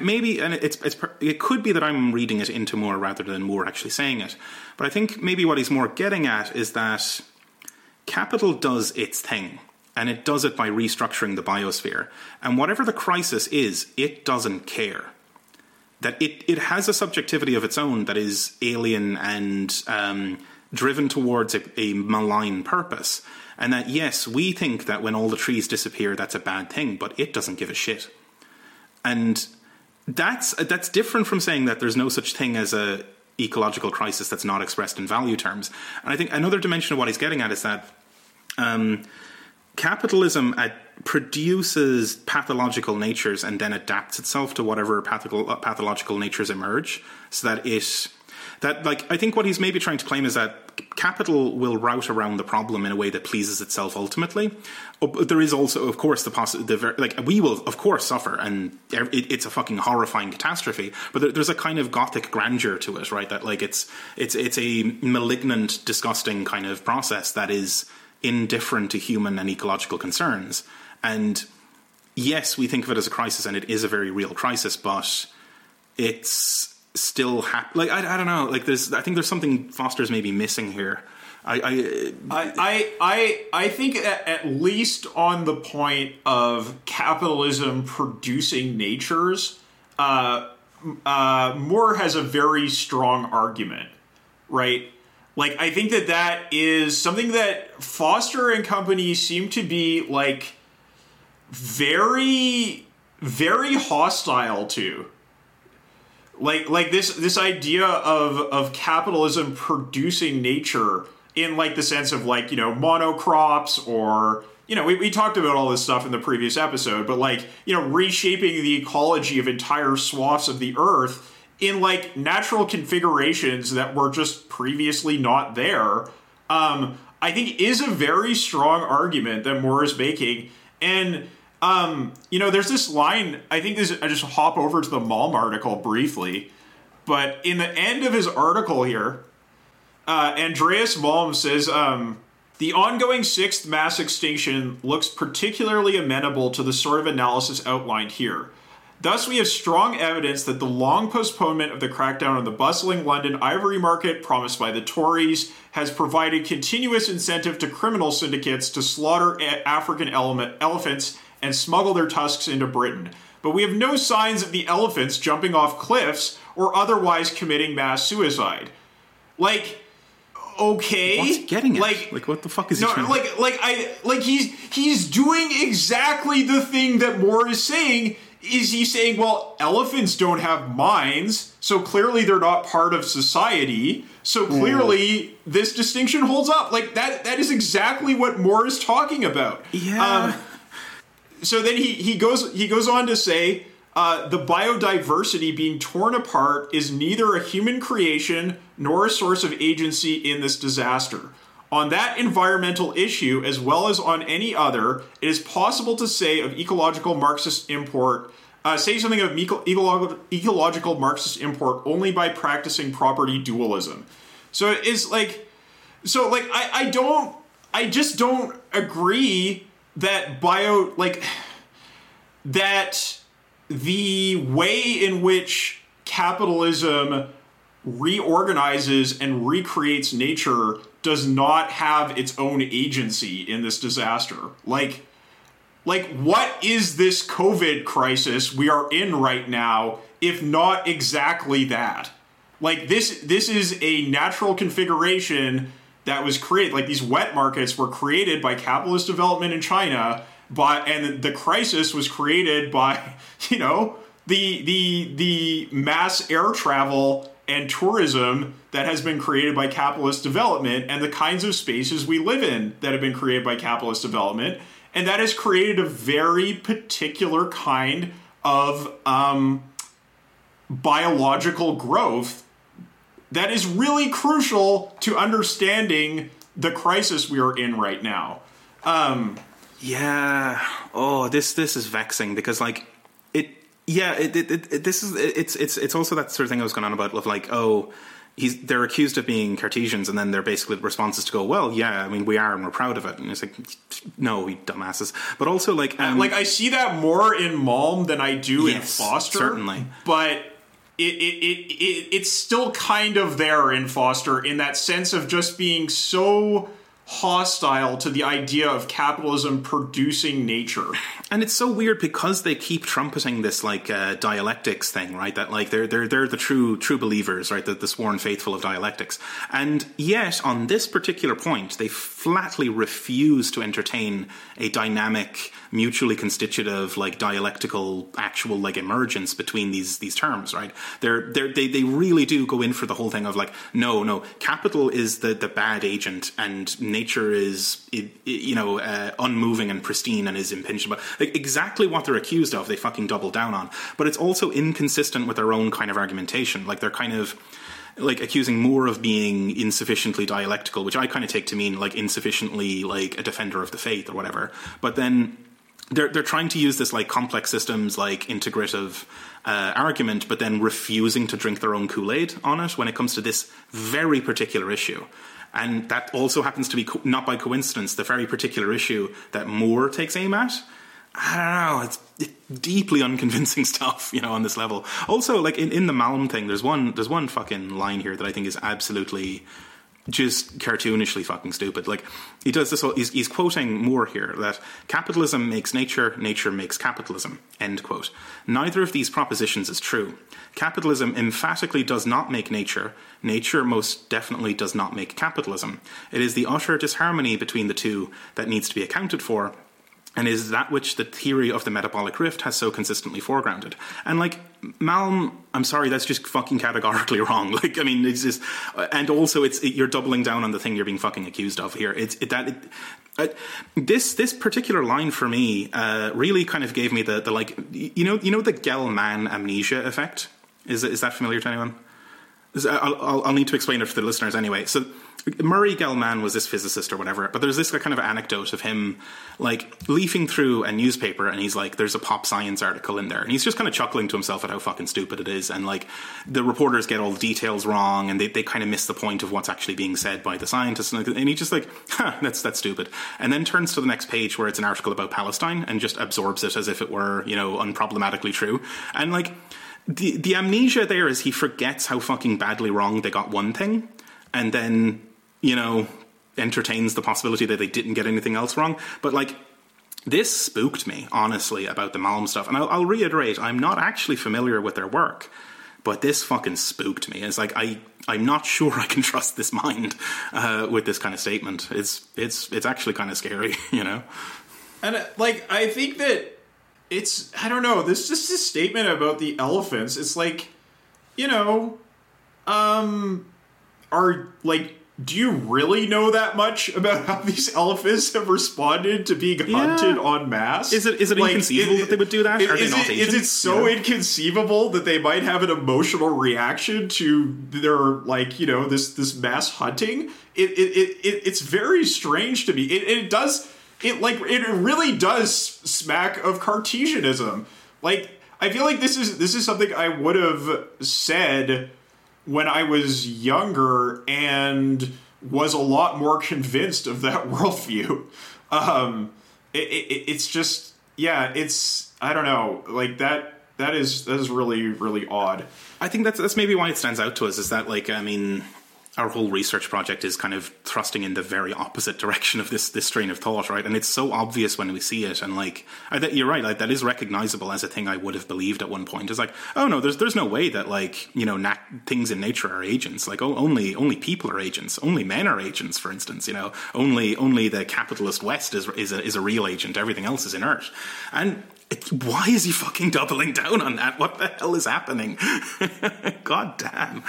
maybe and it's it's it could be that I'm reading it into Moore rather than Moore actually saying it but I think maybe what he's more getting at is that capital does its thing and it does it by restructuring the biosphere. And whatever the crisis is, it doesn't care. That it, it has a subjectivity of its own that is alien and um, driven towards a, a malign purpose. And that, yes, we think that when all the trees disappear, that's a bad thing, but it doesn't give a shit. And that's that's different from saying that there's no such thing as a ecological crisis that's not expressed in value terms. And I think another dimension of what he's getting at is that um, capitalism ad- produces pathological natures and then adapts itself to whatever uh, pathological natures emerge so that it that like i think what he's maybe trying to claim is that capital will route around the problem in a way that pleases itself ultimately. But there is also of course the possibility like we will of course suffer and it, it's a fucking horrifying catastrophe but there, there's a kind of gothic grandeur to it right? That like it's it's it's a malignant disgusting kind of process that is indifferent to human and ecological concerns. And yes, we think of it as a crisis, and it is a very real crisis, but it's still hap- like I, I don't know. Like there's, I think there's something Foster's maybe missing here. I, I, I, I, I think at, least on the point of capitalism producing natures, uh, uh, Moore has a very strong argument, right? Like, I think that that is something that Foster and company seem to be like very, very hostile to. Like like this this idea of of capitalism producing nature in like the sense of like you know monocrops or you know we, we talked about all this stuff in the previous episode but like you know reshaping the ecology of entire swaths of the earth in like natural configurations that were just previously not there um, i think is a very strong argument that moore is making and um, you know, there's this line. I think this. I just hop over to the Malm article briefly, but in the end of his article here, uh, Andreas Malm says um, the ongoing sixth mass extinction looks particularly amenable to the sort of analysis outlined here. Thus, we have strong evidence that the long postponement of the crackdown on the bustling London ivory market promised by the Tories has provided continuous incentive to criminal syndicates to slaughter African elephants and smuggle their tusks into Britain. But we have no signs of the elephants jumping off cliffs or otherwise committing mass suicide. Like, okay, what's getting it? Like, like what the fuck is no, he trying like, like I, like he's he's doing exactly the thing that Moore is saying. Is he saying, well, elephants don't have minds, so clearly they're not part of society. So clearly, this distinction holds up. Like that. That is exactly what Moore is talking about. Yeah. Um, so then he, he goes he goes on to say uh, the biodiversity being torn apart is neither a human creation nor a source of agency in this disaster. On that environmental issue, as well as on any other, it is possible to say of ecological Marxist import, uh, say something of ecological, Marxist import only by practicing property dualism. So it's like, so like I, I don't, I just don't agree that bio like that the way in which capitalism reorganizes and recreates nature does not have its own agency in this disaster. Like like what is this covid crisis we are in right now if not exactly that? Like this this is a natural configuration that was created like these wet markets were created by capitalist development in China by and the crisis was created by you know the the the mass air travel and tourism that has been created by capitalist development and the kinds of spaces we live in that have been created by capitalist development and that has created a very particular kind of um, biological growth that is really crucial to understanding the crisis we are in right now. Um, yeah. Oh, this this is vexing because like it. Yeah. It, it, it, this is it's it's it's also that sort of thing I was going on about of like oh. He's, they're accused of being Cartesians, and then their basically responses to go, "Well, yeah, I mean, we are, and we're proud of it." And it's like, "No, you dumbasses!" But also, like, um, like I see that more in Malm than I do Yes, in Foster. certainly. but it, it, it, it it's still kind of there in Foster in that sense of just being so hostile to the idea of capitalism producing nature. and it's so weird because they keep trumpeting this like uh, dialectics thing, right? That like they're they're they're the true true believers, right? The, the sworn faithful of dialectics, and yet on this particular point, they flatly refuse to entertain a dynamic, mutually constitutive, like dialectical, actual like emergence between these these terms, right? They're, they're they they really do go in for the whole thing of like, no, no, capital is the the bad agent, and nature is you know uh, unmoving and pristine and is impenetrable. Like exactly what they're accused of, they fucking double down on. But it's also inconsistent with their own kind of argumentation. Like they're kind of like accusing Moore of being insufficiently dialectical, which I kind of take to mean like insufficiently like a defender of the faith or whatever. But then they're they're trying to use this like complex systems like integrative uh, argument, but then refusing to drink their own Kool Aid on it when it comes to this very particular issue. And that also happens to be co- not by coincidence the very particular issue that Moore takes aim at. I don't know. It's, deeply unconvincing stuff, you know, on this level. Also, like in, in the Malm thing, there's one there's one fucking line here that I think is absolutely just cartoonishly fucking stupid. Like he does this. Whole, he's, he's quoting Moore here that capitalism makes nature, nature makes capitalism. End quote. Neither of these propositions is true. Capitalism emphatically does not make nature. Nature most definitely does not make capitalism. It is the utter disharmony between the two that needs to be accounted for and is that which the theory of the metabolic rift has so consistently foregrounded. And like Malm, I'm sorry, that's just fucking categorically wrong. Like, I mean, it's just, and also it's it, you're doubling down on the thing you're being fucking accused of here. It's it, that. It, uh, this this particular line for me uh, really kind of gave me the the like you know you know the Gell-Mann amnesia effect is is that familiar to anyone? I'll, I'll, I'll, need to explain it for the listeners anyway. So Murray Gell-Mann was this physicist or whatever, but there's this kind of anecdote of him like leafing through a newspaper and he's like, there's a pop science article in there. And he's just kind of chuckling to himself at how fucking stupid it is. And like the reporters get all the details wrong and they, they kind of miss the point of what's actually being said by the scientists. And, and he's just like, huh, that's, that's stupid. And then turns to the next page where it's an article about Palestine and just absorbs it as if it were, you know, unproblematically true. And like, the the amnesia there is he forgets how fucking badly wrong they got one thing, and then you know entertains the possibility that they didn't get anything else wrong. But like this spooked me honestly about the Malm stuff, and I'll, I'll reiterate, I'm not actually familiar with their work, but this fucking spooked me. It's like I I'm not sure I can trust this mind uh, with this kind of statement. It's it's it's actually kind of scary, you know. And uh, like I think that it's I don't know. This just a statement about the elephants. It's like, you know, um, are like, do you really know that much about how these elephants have responded to being hunted yeah. en masse? Is it is it like, inconceivable it, that they would do that? Is, it, is it so yeah. inconceivable that they might have an emotional reaction to their like you know this this mass hunting? It it, it, it it's very strange to me. It it does it like it really does smack of Cartesianism. Like I feel like this is this is something I would have said when I was younger and was a lot more convinced of that worldview. Um, it, it, it's just yeah, it's I don't know like that. That is that is really really odd. I think that's that's maybe why it stands out to us is that like I mean our whole research project is kind of thrusting in the very opposite direction of this this train of thought, right? And it's so obvious when we see it, and like I, that, you're right, like that is recognizable as a thing I would have believed at one point. It's like, oh no, there's there's no way that like you know nat- things in nature are agents. Like oh, only only people are agents, only men are agents, for instance. You know, only only the capitalist West is is a, is a real agent. Everything else is inert, and it, why is he fucking doubling down on that? What the hell is happening? God damn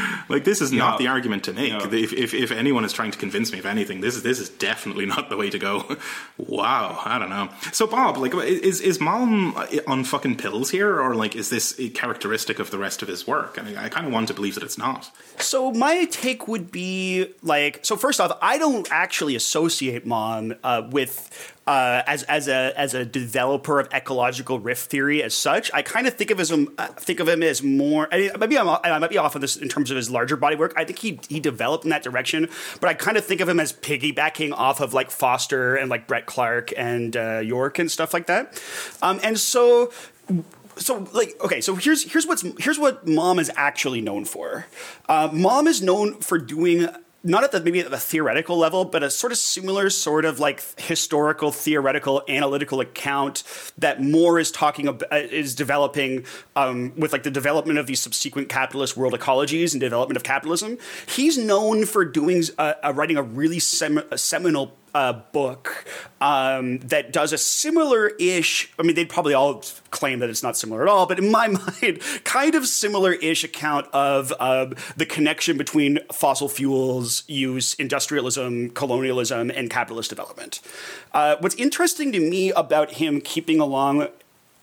like this is yeah. not the argument to make. If, if, if anyone is trying to convince me of anything, this is this is definitely not the way to go. wow, I don't know. So Bob, like, is is Malm on fucking pills here, or like, is this characteristic of the rest of his work? I mean, I kind of want to believe that it's not. So my take would be like, so first off, I don't actually associate Malm uh, with uh, as as a as a developer of ecological rift theory as such. I kind of think of him uh, think of him as more. I mean, maybe I'm, I might be off on this in terms of his larger body work. I think he he developed in that direction, but I kind of think of him as piggybacking off of like Foster and like Brett Clark and uh, York and stuff like that. Um, and so so like okay so here's here's what's here's what Malm is actually known for uh, Malm is known for doing not at the maybe at the theoretical level, but a sort of similar sort of like historical, theoretical, analytical account that Moore is talking about uh, is developing um, with like the development of these subsequent capitalist world ecologies and development of capitalism. He's known for doing uh, uh, writing a really sem- a seminal a book um, that does a similar-ish. I mean, they'd probably all claim that it's not similar at all, but in my mind, kind of similar-ish account of uh, the connection between fossil fuels use, industrialism, colonialism, and capitalist development. Uh, what's interesting to me about him keeping along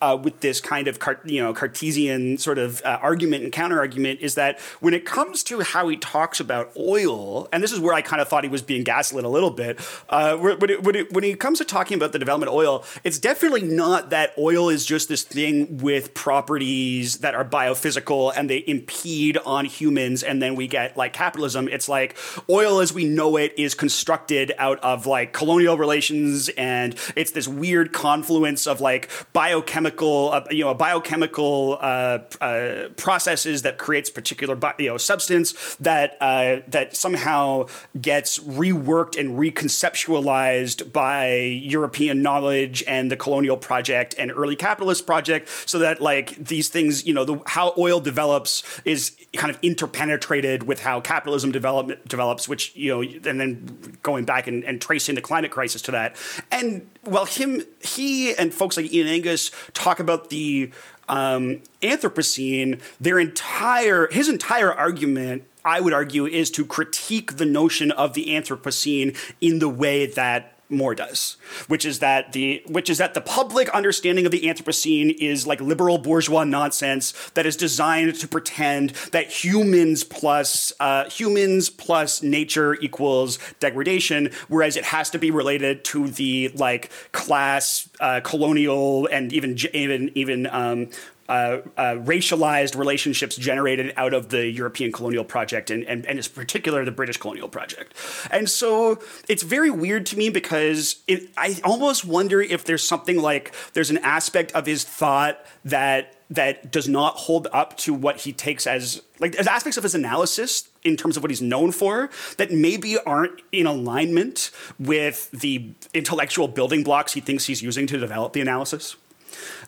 uh, with this kind of you know Cartesian sort of uh, argument and counter argument is that when it comes to how he talks about oil, and this is where I kind of thought he was being gaslit a little bit. Uh, when, it, when, it, when he comes to talking about the development of oil, it's definitely not that oil is just this thing with properties that are biophysical and they impede on humans, and then we get like capitalism. It's like oil as we know it is constructed out of like colonial relations, and it's this weird confluence of like biochemical chemical, uh, you know, biochemical uh, uh, processes that creates particular, you know, substance that uh, that somehow gets reworked and reconceptualized by European knowledge and the colonial project and early capitalist project, so that like these things, you know, the, how oil develops is kind of interpenetrated with how capitalism develop, develops, which you know, and then going back and, and tracing the climate crisis to that. And well, him, he, and folks like Ian Angus talk about the um, Anthropocene. Their entire his entire argument I would argue, is to critique the notion of the Anthropocene in the way that Moore does, which is that the which is that the public understanding of the Anthropocene is like liberal bourgeois nonsense that is designed to pretend that humans plus uh, humans plus nature equals degradation, whereas it has to be related to the like class, uh, colonial, and even even even um, uh, uh, racialized relationships generated out of the European colonial project and, and, and in particular the British colonial project. And so it's very weird to me because it, I almost wonder if there's something like there's an aspect of his thought that that does not hold up to what he takes as like there's aspects of his analysis in terms of what he's known for that maybe aren't in alignment with the intellectual building blocks he thinks he's using to develop the analysis.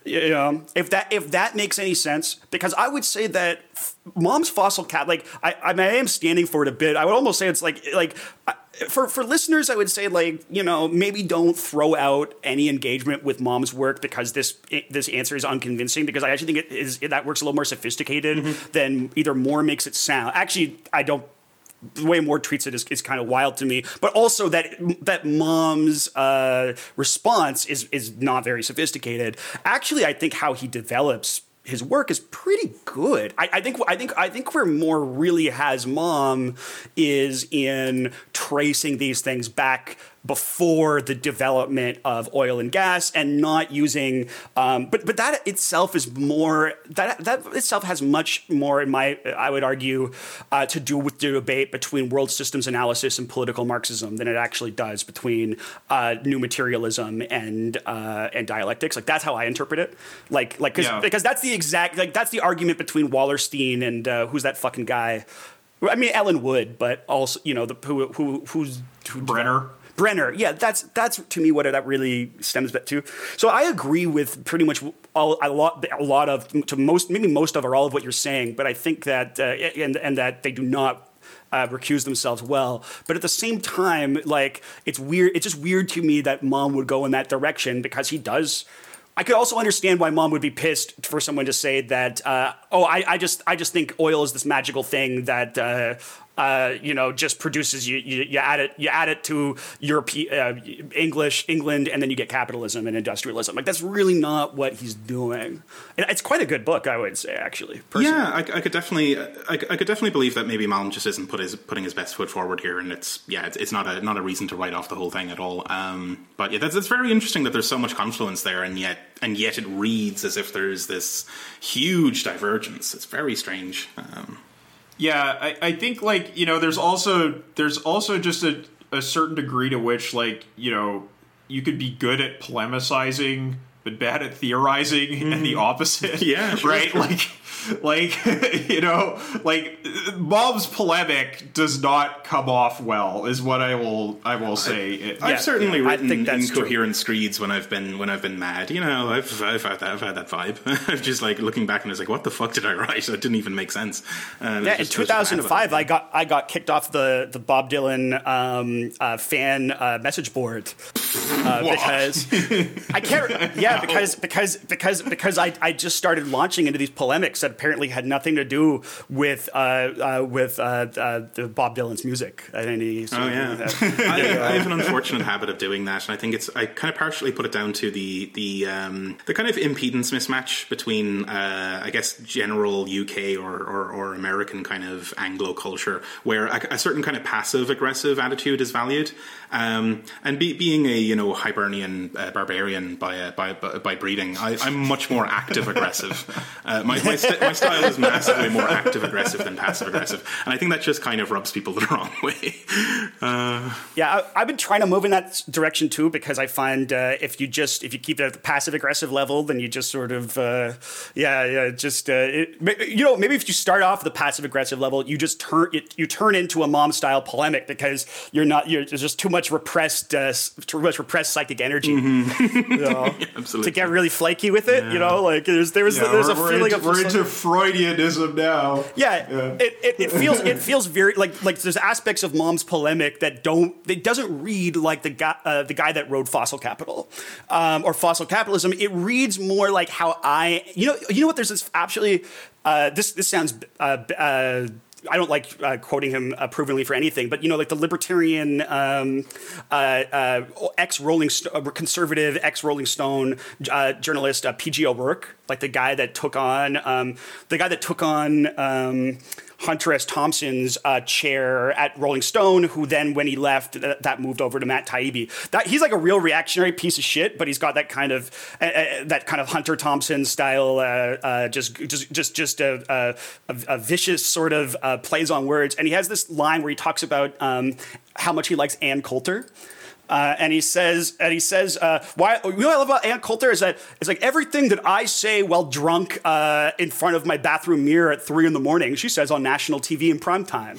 Know, if that if that makes any sense, because I would say that Malm's fossil cat, like I, I, mean, I am standing for it a bit. I would almost say it's like like for for listeners, I would say like you know maybe don't throw out any engagement with Malm's work because this this answer is unconvincing. Because I actually think it is that works a little more sophisticated mm-hmm. than either Moore makes it sound. Actually, I don't the way Moore treats it is, is kind of wild to me. But also that that Malm's uh, response is is not very sophisticated. Actually, I think how he develops his work is pretty good. I, I, think I think I think where Moore really has Malm is in tracing these things back before the development of oil and gas and not using um, but but that itself is more that that itself has much more in my I would argue uh, to do with the debate between world systems analysis and political Marxism than it actually does between uh, new materialism and uh, and dialectics. Like that's how I interpret it. Like like yeah. because that's the exact like that's the argument between Wallerstein and uh, who's that fucking guy? I mean Ellen Wood but also you know the who who who's who, Brenner Brenner, yeah, that's that's to me what that really stems back to. So I agree with pretty much all, a lot, a lot of to most, maybe most of or all of what you're saying. But I think that uh, and and that they do not uh, recuse themselves well. But at the same time, like it's weird. It's just weird to me that Malm would go in that direction because he does. I could also understand why Malm would be pissed for someone to say that. Uh, oh, I, I, just I just think oil is this magical thing that uh, uh, you know, just produces you, you, you add it you add it to European uh, English England, and then you get capitalism and industrialism. Like that's really not what he's doing. And it's quite a good book, I would say, actually. Personally. Yeah, I, I, could definitely I, I, could definitely believe that maybe Malm just isn't put his, putting his best foot forward here, and it's yeah, it's, it's not a not a reason to write off the whole thing at all. Um, but yeah, that's it's very interesting that there's so much confluence there, and yet and yet it reads as if there's this huge divergence. It's very strange. Um, yeah, I, I think like you know, there's also there's also just a a certain degree to which like you know you could be good at polemicizing but bad at theorizing mm. and the mm-hmm. opposite. Yeah, right. Like like you know like bob's polemic does not come off well is what i will i will say. I, have yeah, certainly yeah, written I think that's incoherent true. screeds when i've been when i've been mad. You know i've i've had that, I've had that vibe. I've just like looking back and it's like what the fuck did i write? That didn't even make sense. Uh, yeah just, in 2005 i got i got kicked off the the bob dylan um, uh, fan uh, message board uh, because i can't yeah because because because because i i just started launching into these polemics that apparently had nothing to do with uh, uh, with uh, uh the Bob Dylan's music. At any oh yeah, I, I, have an unfortunate habit of doing that, and I think it's I kind of partially put it down to the the um, the kind of impedance mismatch between uh, I guess general UK or, or, or American kind of Anglo culture, where a, a certain kind of passive aggressive attitude is valued, um, and be, being a you know Hibernian uh, barbarian by a by, by, by breeding. I, I'm much more active aggressive. Uh, my, my, st- my style is massively more active aggressive than passive aggressive, and I think that just kind of rubs people the wrong way. Uh, yeah, I, have been trying to move in that direction too because I find uh, if you just if you keep it at the passive aggressive level, then you just sort of uh, yeah yeah just uh, it, you know maybe if you start off the passive aggressive level, you just turn it, you turn into a Malm style polemic because you're not you're there's just too much repressed uh, too much repressed psychic energy. Mm-hmm. You know, yeah, absolutely. To get really flaky with it, yeah. you know, like there's there's yeah, there's a feeling into, of we're into Freudianism now. Yeah, It, it, it feels it feels very like like there's aspects of Malm's polemic that don't it doesn't read like the guy uh, the guy that wrote Fossil Capital um, or Fossil Capitalism. It reads more like how I you know you know what there's this actually uh, this this sounds. Uh, uh, I don't like uh, quoting him approvingly for anything, but you know, like the libertarian um, uh, uh, ex Rolling St- conservative ex Rolling Stone journalist P.J. O'Rourke, like the guy that took on um, the guy that took on. Um, Hunter S. Thompson's uh, chair at Rolling Stone, who then, when he left, th- that moved over to Matt Taibbi. That he's like a real reactionary piece of shit, but he's got that kind of uh, uh, that kind of Hunter Thompson style, uh, uh, just just just just a, a, a vicious sort of uh, plays on words. And he has this line where he talks about um, how much he likes Ann Coulter. Uh, and he says, and he says, uh, why? You know what I love about Ann Coulter is that it's like everything that I say while drunk uh, in front of my bathroom mirror at three in the morning. She says on national TV in prime time.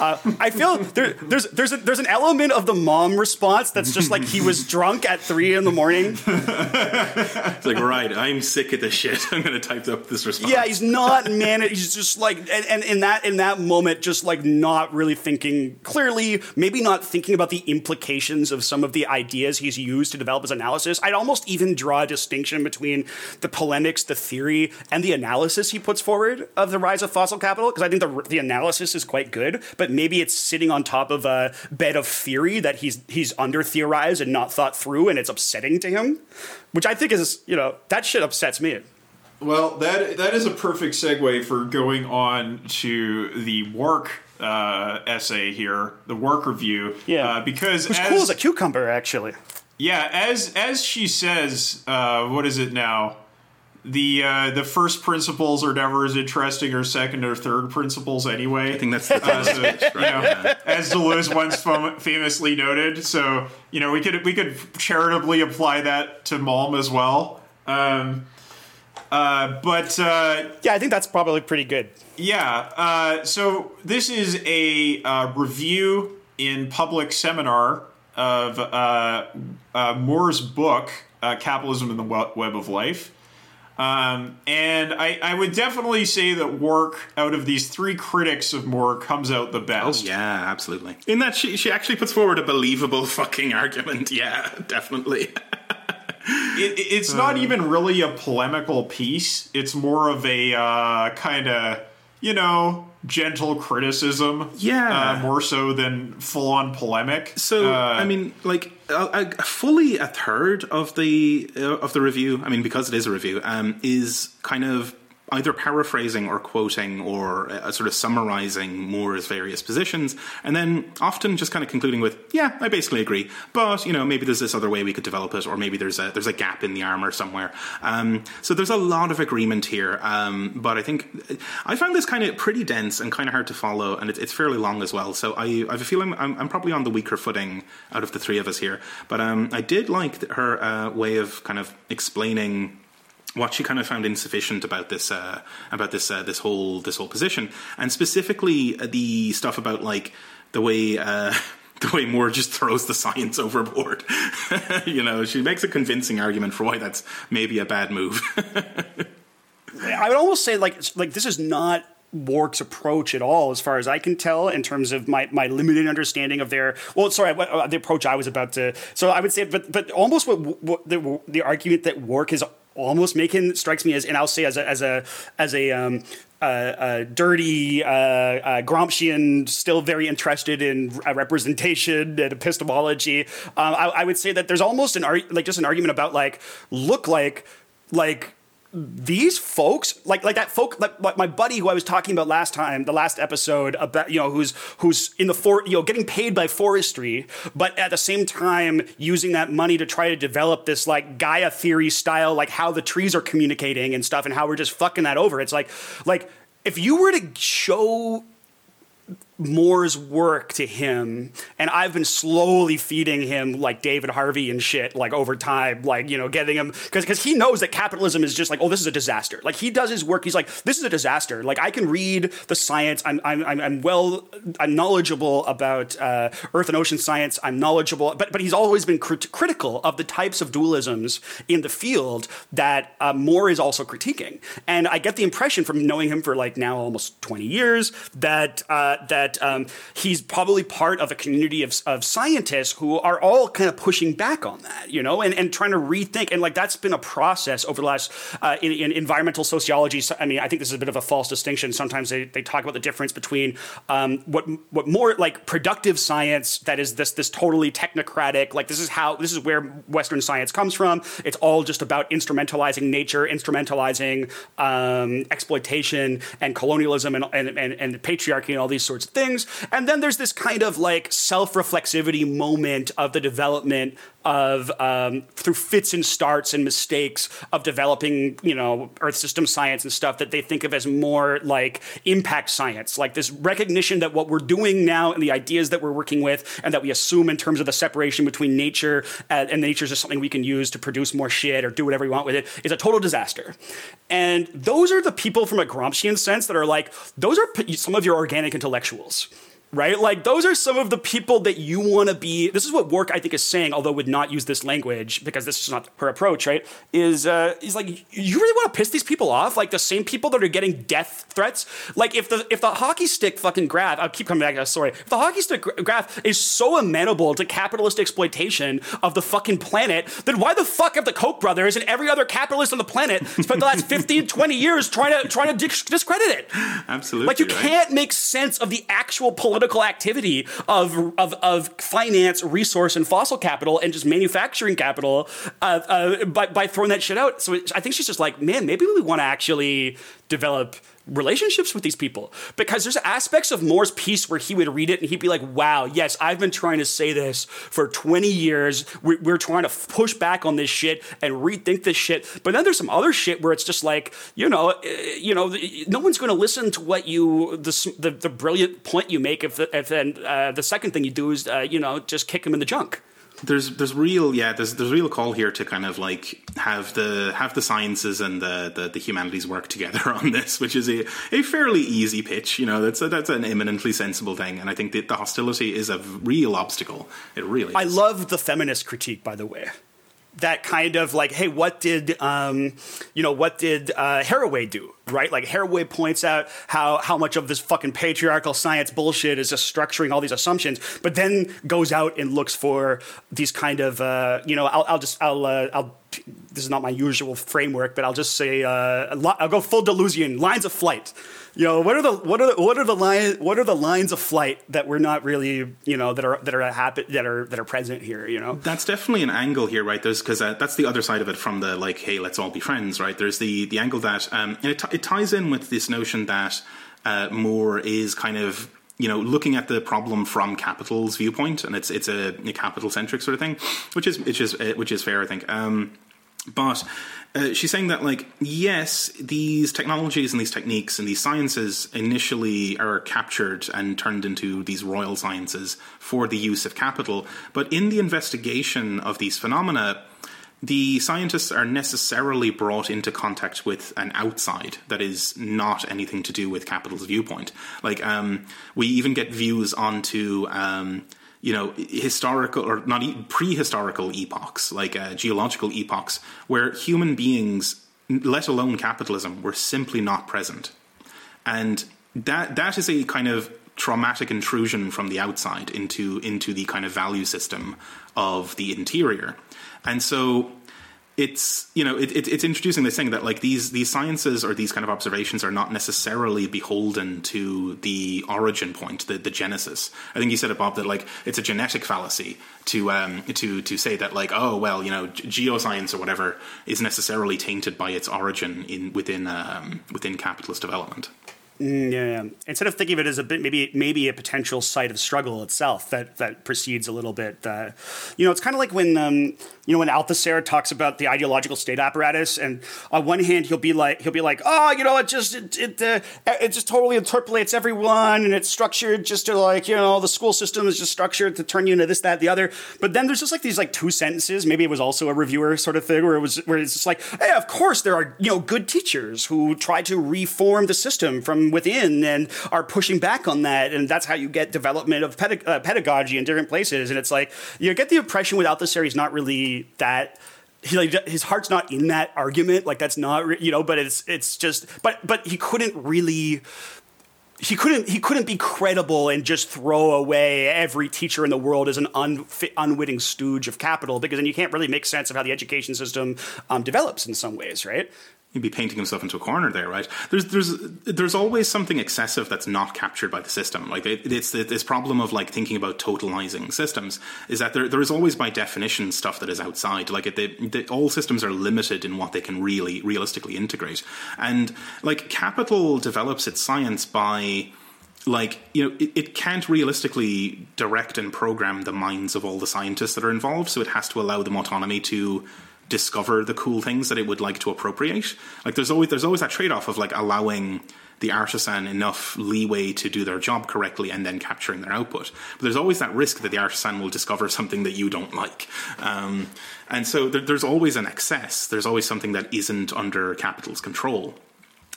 Uh, I feel there, there's there's a, there's an element of the Malm response that's just like he was drunk at three in the morning. it's like right, I'm sick of this shit. I'm gonna type up this response. Yeah, he's not man. He's just like and, and in that in that moment, just like not really thinking clearly. Maybe not thinking about the implications of some of the ideas he's used to develop his analysis. I'd almost even draw a distinction between the polemics, the theory, and the analysis he puts forward of the rise of fossil capital because I think the the analysis is quite good, but but maybe it's sitting on top of a bed of theory that he's he's under theorized and not thought through, and it's upsetting to him, which I think is you know that shit upsets me. Well, that that is a perfect segue for going on to the Wark uh, essay here, the Wark review. Yeah, uh, because which as, cool as a cucumber, actually. Yeah, as as she says, uh, what is it now? The uh, the first principles are never as interesting or second or third principles anyway. I think that's the uh, so, right? you know, as Deleuze once fam- famously noted. So you know we could we could charitably apply that to Malm as well. Um, uh, but uh, yeah, I think that's probably pretty good. Yeah. Uh, so this is a uh, review in public seminar of Moore's book, "Capitalism and the Web of Life." Um, and I, I would definitely say that Wark out of these three critics of Moore comes out the best. Oh yeah, absolutely. In that she she actually puts forward a believable fucking argument. Yeah, definitely. it, it's not uh. even really a polemical piece. It's more of a uh, kind of you know gentle criticism. Yeah. Uh, more so than full on polemic. So, uh, I mean, like, a, a, fully a third of the uh, of the review, I mean, because it is a review, um, is kind of either paraphrasing or quoting or uh, sort of summarizing Moore's various positions, and then often just kind of concluding with, "Yeah, I basically agree," but you know, maybe there's this other way we could develop it, or maybe there's a there's a gap in the armor somewhere. Um, so there's a lot of agreement here, um, but I think I found this kind of pretty dense and kind of hard to follow, and it, it's fairly long as well. So I, I have a feeling I'm, I'm, probably on the weaker footing out of the three of us here, but um, I did like her uh, way of kind of explaining what she kind of found insufficient about this uh, about this uh, this whole this whole position, and specifically the stuff about like the way. Uh, the way Moore just throws the science overboard. you know, she makes a convincing argument for why that's maybe a bad move. I would almost say like like this is not Wark's approach at all, as far as I can tell, in terms of my, my limited understanding of their well, sorry, what, uh, the approach I was about to. So I would say, but but almost what, what the the argument that Wark is almost making strikes me as, and I'll say as a as a as a um, uh, dirty uh, uh, Gramscian, still very interested in representation and epistemology. Um, I, I, would say that there's almost an ar- like just an argument about like look like like these folks like like that folk like, my buddy who I was talking about last time the last episode about you know who's who's in the for you know getting paid by forestry but at the same time using that money to try to develop this like Gaia theory style like how the trees are communicating and stuff and how we're just fucking that over. It's like like if you were to show Moore's work to him, and I've been slowly feeding him like David Harvey and shit, like over time, like you know, getting him because because he knows that capitalism is just like, oh, this is a disaster. Like he does his work, he's like, this is a disaster. Like I can read the science. I'm I'm I'm, well, I'm knowledgeable about uh, Earth and ocean science. I'm knowledgeable, but but he's always been crit- critical of the types of dualisms in the field that uh, Moore is also critiquing. And I get the impression from knowing him for like now almost 20 years that uh, that that um, he's probably part of a community of, of scientists who are all kind of pushing back on that, you know, and, and trying to rethink. And like that's been a process over the last uh, in, in, environmental sociology. I mean, I think this is a bit of a false distinction. Sometimes they, they talk about the difference between um, what what more like productive science that is this this totally technocratic, like this is how this is where Western science comes from. It's all just about instrumentalizing nature, instrumentalizing um, exploitation and colonialism and, and, and, and patriarchy and all these sorts of things. And then there's this kind of like self reflexivity moment of the development of um, through fits and starts and mistakes of developing, you know, Earth system science and stuff that they think of as more like impact science, like this recognition that what we're doing now and the ideas that we're working with and that we assume in terms of the separation between nature uh, and nature is just something we can use to produce more shit or do whatever we want with it is a total disaster. And those are the people from a Gramscian sense that are like, those are some of your organic intellectuals right? Like those are some of the people that you want to be. This is what Wark I think is saying, although would not use this language because this is not her approach, right? Is uh, is like you really want to piss these people off, like the same people that are getting death threats. Like if the if the hockey stick fucking graph, I'll keep coming back to that story. If the hockey stick graph is so amenable to capitalist exploitation of the fucking planet, then why the fuck have the Koch brothers and every other capitalist on the planet spent the last 15, 20 years trying to trying to discredit it? Absolutely. Like you right? can't make sense of the actual political political activity of, of, of finance, resource, and fossil capital and just manufacturing capital uh, uh, by, by throwing that shit out. So I think she's just like, man, maybe we want to actually develop relationships with these people because there's aspects of Moore's piece where he would read it and he'd be like, wow, yes, I've been trying to say this for 20 years. We're, we're trying to push back on this shit and rethink this shit. But then there's some other shit where it's just like, you know, eh, you know, no one's going to listen to what you, the, the, the, brilliant point you make if, the, if then uh, the second thing you do is, uh, you know, just kick him in the junk there's there's real yeah there's there's real call here to kind of like have the have the sciences and the the, the humanities work together on this, which is a, a fairly easy pitch. You know, that's a, that's an eminently sensible thing, and I think that the hostility is a real obstacle. It really. Is. I love the feminist critique, by the way that kind of like, hey, what did um, you know? What did uh, Haraway do? Right? Like Haraway points out how how much of this fucking patriarchal science bullshit is just structuring all these assumptions, but then goes out and looks for these kind of uh, you know. I'll, I'll just I'll uh, I'll this is not my usual framework, but I'll just say uh, I'll go full Deleuzian lines of flight you know, what are the what are the, what are the line what are the lines of flight that we're not really you know that are that are habit that are that are present here? You know, that's definitely an angle here, right? There's because uh, that's the other side of it from the like, hey, let's all be friends, right? There's the the angle that um, and it, t- it ties in with this notion that uh, Moore is kind of you know, looking at the problem from capital's viewpoint, and it's it's a, a capital centric sort of thing, which is which is uh, which is fair, I think. Um, but uh, she's saying that, like, yes, these technologies and these techniques and these sciences initially are captured and turned into these royal sciences for the use of capital, but in the investigation of these phenomena, the scientists are necessarily brought into contact with an outside that is not anything to do with capital's viewpoint. Like, um, we even get views onto um, you know historical or not prehistorical epochs like uh, geological epochs where human beings let alone capitalism were simply not present and that that is a kind of traumatic intrusion from the outside into into the kind of value system of the interior and so it's you know it, it, it's introducing this thing that like these these sciences or these kind of observations are not necessarily beholden to the origin point, the the genesis. I think you said it, Bob, that like it's a genetic fallacy to um to to say that like oh well you know geoscience or whatever is necessarily tainted by its origin in within um, within capitalist development. Mm, yeah, Instead of thinking of it as a bit, maybe maybe a potential site of struggle itself that that precedes a little bit. Uh, you know, it's kind of like when um, you know when Althusser talks about the ideological state apparatus, and on one hand he'll be like he'll be like, oh, you know, it just it it, uh, it just totally interpolates everyone, and it's structured just to like you know the school system is just structured to turn you into this, that, the other. But then there's just like these like two sentences. Maybe it was also a reviewer sort of thing where it was where it's just like, hey, of course there are you know good teachers who try to reform the system from within and are pushing back on that. And that's how you get development of pedag- uh, pedagogy in different places. And it's like, you get the impression without the series, not really that. He, like, his heart's not in that argument. Like that's not, you know. But it's it's just, but but he couldn't really he couldn't he couldn't be credible and just throw away every teacher in the world as an unwitting stooge of capital because then you can't really make sense of how the education system um, develops in some ways, right? He'd be painting himself into a corner there, right? There's there's there's always something excessive that's not captured by the system. Like it, it's this problem of like thinking about totalizing systems is that there there is always by definition stuff that is outside. Like it, they, they, all systems are limited in what they can really realistically integrate, and like capital develops its science by like you know it, it, can't realistically direct and program the minds of all the scientists that are involved so it has to allow them autonomy to discover the cool things that it would like to appropriate. Like there's always there's always that trade off of like allowing the artisan enough leeway to do their job correctly and then capturing their output. But there's always that risk that the artisan will discover something that you don't like. Um, and so there, there's always an excess. There's always something that isn't under capital's control.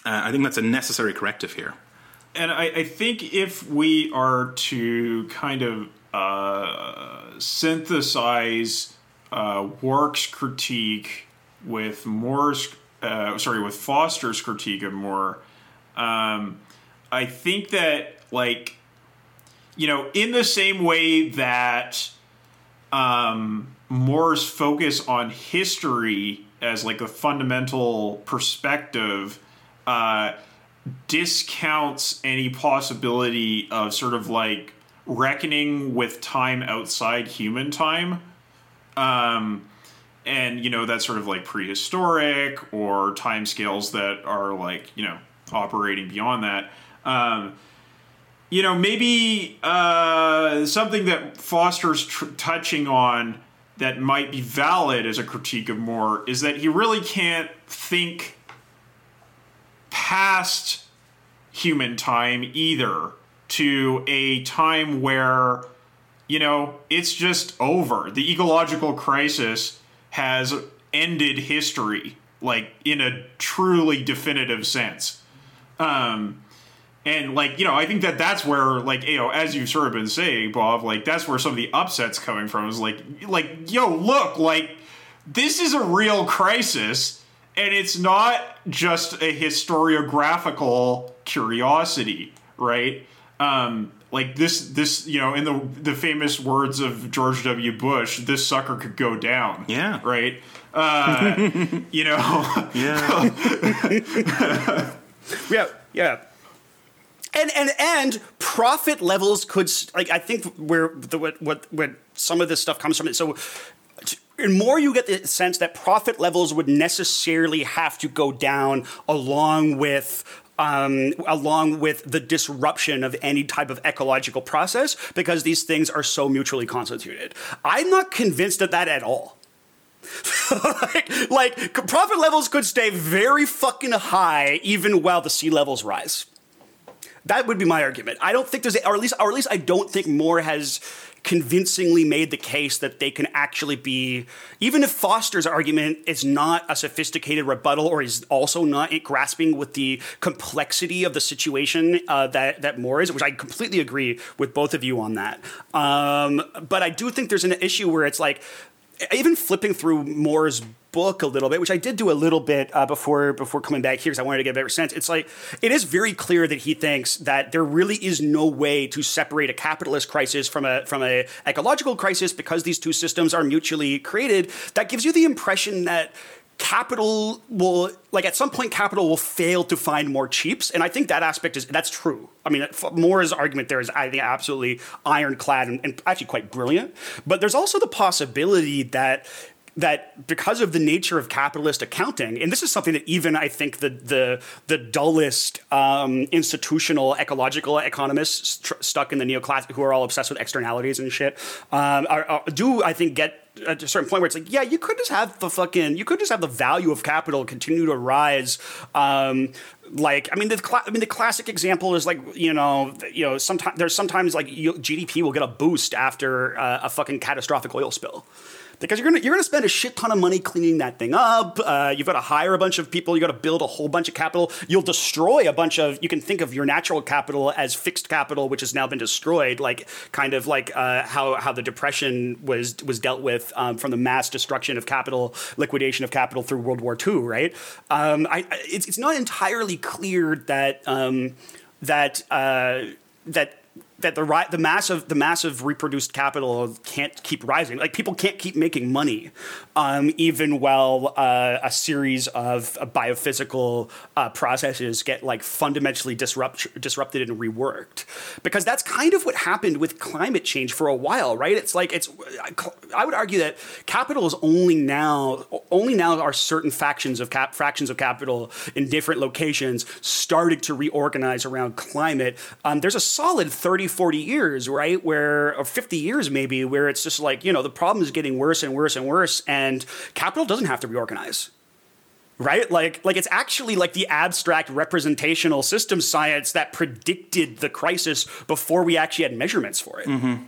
Uh, I think that's a necessary corrective here. And I, I think if we are to kind of uh, synthesize uh, Wark's critique with Moore's, uh, sorry, with Foster's critique of Moore, um, I think that like, you know, in the same way that um, Moore's focus on history as like a fundamental perspective uh, discounts any possibility of sort of like reckoning with time outside human time um, and you know that's sort of like prehistoric or time scales that are like you know operating beyond that. Um, you know, maybe uh, something that Foster's tr- touching on that might be valid as a critique of Moore is that he really can't think past human time either to a time where you know, it's just over. The ecological crisis has ended history, like in a truly definitive sense. Um, and like you know, I think that that's where like you know, as you've sort of been saying, Bob, like that's where some of the upsets coming from is like like yo, look, like this is a real crisis, and it's not just a historiographical curiosity, right? Um, like this this you know in the the famous words of George W. Bush, this sucker could go down. Yeah. Right. Uh, you know. Yeah. yeah. Yeah. And and and profit levels could like I think where the what what, what some of this stuff comes from. So and Moore you get the sense that profit levels would necessarily have to go down along with um, along with the disruption of any type of ecological process because these things are so mutually constituted. I'm not convinced of that at all. like, like, profit levels could stay very fucking high even while the sea levels rise. That would be my argument. I don't think there's, or at least, or at least I don't think Moore has convincingly made the case that they can actually be, even if Foster's argument is not a sophisticated rebuttal or is also not grasping with the complexity of the situation uh, that, that Moore is, which I completely agree with both of you on that. Um, but I do think there's an issue where it's like, even flipping through Moore's book a little bit, which I did do a little bit uh, before before coming back here because I wanted to get a better sense. It's like it is very clear that he thinks that there really is no way to separate a capitalist crisis from a from a ecological crisis because these two systems are mutually created. That gives you the impression that capital will like at some point capital will fail to find more cheaps. And i think that aspect is that's true. I mean moore's argument there is i think absolutely ironclad and, and actually quite brilliant. But there's also the possibility that that because of the nature of capitalist accounting, and this is something that even I think the the the dullest um, institutional ecological economists st- stuck in the neoclassic who are all obsessed with externalities and shit um, are, are, do I think get at a certain point where it's like, yeah, you could just have the fucking, you could just have the value of capital continue to rise. Um, like, I mean, the cl- I mean, the classic example is like, you know, you know, sometimes there's sometimes like GDP will get a boost after uh, a fucking catastrophic oil spill because you're gonna you're gonna spend a shit ton of money cleaning that thing up. Uh, you've got to hire a bunch of people. You got to build a whole bunch of capital. You'll destroy a bunch of. You can think of your natural capital as fixed capital, which has now been destroyed, like kind of like uh, how how the depression was was dealt with um, from the mass destruction of capital, liquidation of capital through World War II. Right? Um, I, it's it's not entirely clear that um, that uh, that that the ri- the massive the massive reproduced capital can't keep rising. Like people can't keep making money, um, even while uh, a series of uh, biophysical uh, processes get like fundamentally disrupt disrupted and reworked. Because that's kind of what happened with climate change for a while, right? It's like it's. I would argue that capital is only now only now are certain factions of cap fractions of capital in different locations starting to reorganize around climate. Um, there's a solid thirty 40 years, right? Where, or 50 years maybe, where it's just like, you know, the problem is getting worse and worse and worse, and capital doesn't have to reorganize. Right? Like, like it's actually like the abstract representational system science that predicted the crisis before we actually had measurements for it. Mm-hmm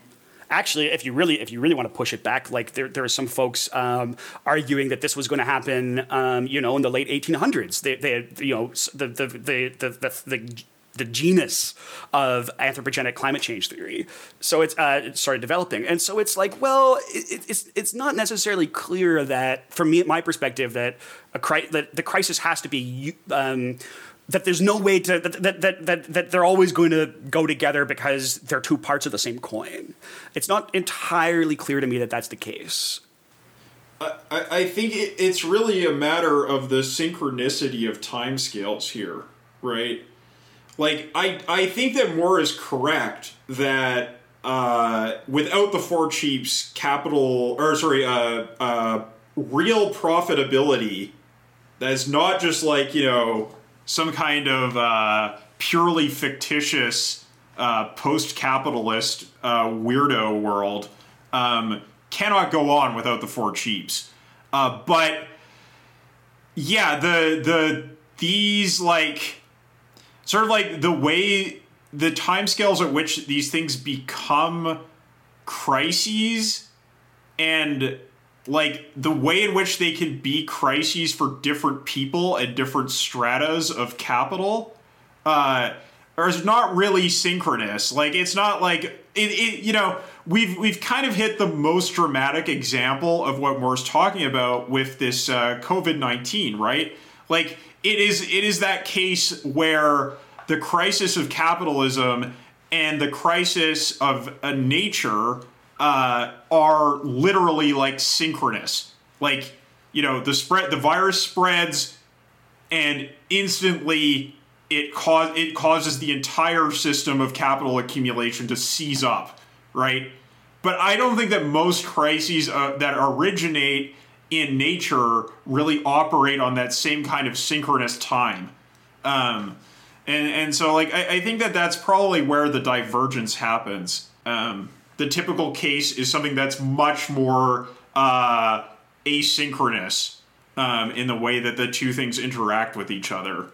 actually, if you really if you really want to push it back, like there there are some folks um, arguing that this was going to happen, um, you know, in the late 1800s. They, they you know the the the the, the, the the genus of anthropogenic climate change theory. So it's uh, it started developing, and so it's like, well, it, it's it's not necessarily clear that, from me, my perspective, that a cri- that the crisis has to be. Um, that there's no way to that, that, that, that, they're always going to go together because they're two parts of the same coin. It's not entirely clear to me that that's the case. I, I think it, it's really a matter of the synchronicity of timescales here, right? Like I I think that Moore is correct that uh, without the four cheaps, capital or sorry, uh, uh, real profitability that is not just like you know some kind of uh, purely fictitious uh, post-capitalist uh, weirdo world um, cannot go on without the four cheaps. But yeah, the the these like sort of like the way the timescales at which these things become crises and like the way in which they can be crises for different people at different stratas of capital uh is not really synchronous. Like it's not like it, it you know we've we've kind of hit the most dramatic example of what Moore's talking about with this uh, COVID-19 right like it is it is that case where the crisis of capitalism and the crisis of nature uh, are literally like synchronous. Like you know, the spread, the virus spreads, and instantly it cause it causes the entire system of capital accumulation to seize up, right? But I don't think that most crises uh, that originate in nature really operate on that same kind of synchronous time. Um, and and so like I, I think that that's probably where the divergence happens. Um, the typical case is something that's much more uh, asynchronous um, in the way that the two things interact with each other.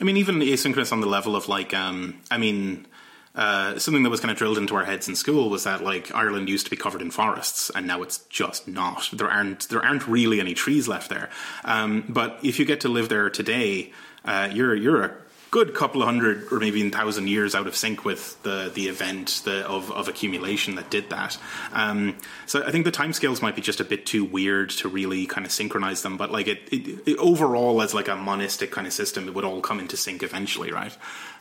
I mean, even asynchronous on the level of like, um, I mean, uh, something that was kind of drilled into our heads in school was that like Ireland used to be covered in forests, and now it's just not. There aren't there aren't really any trees left there. Um, but if you get to live there today, uh, you're you're a good couple of hundred or maybe a thousand years out of sync with the the event the, of of accumulation that did that. Um, so I think the timescales might be just a bit too weird to really kind of synchronize them. But like it, it, it overall as like a monistic kind of system, it would all come into sync eventually, right?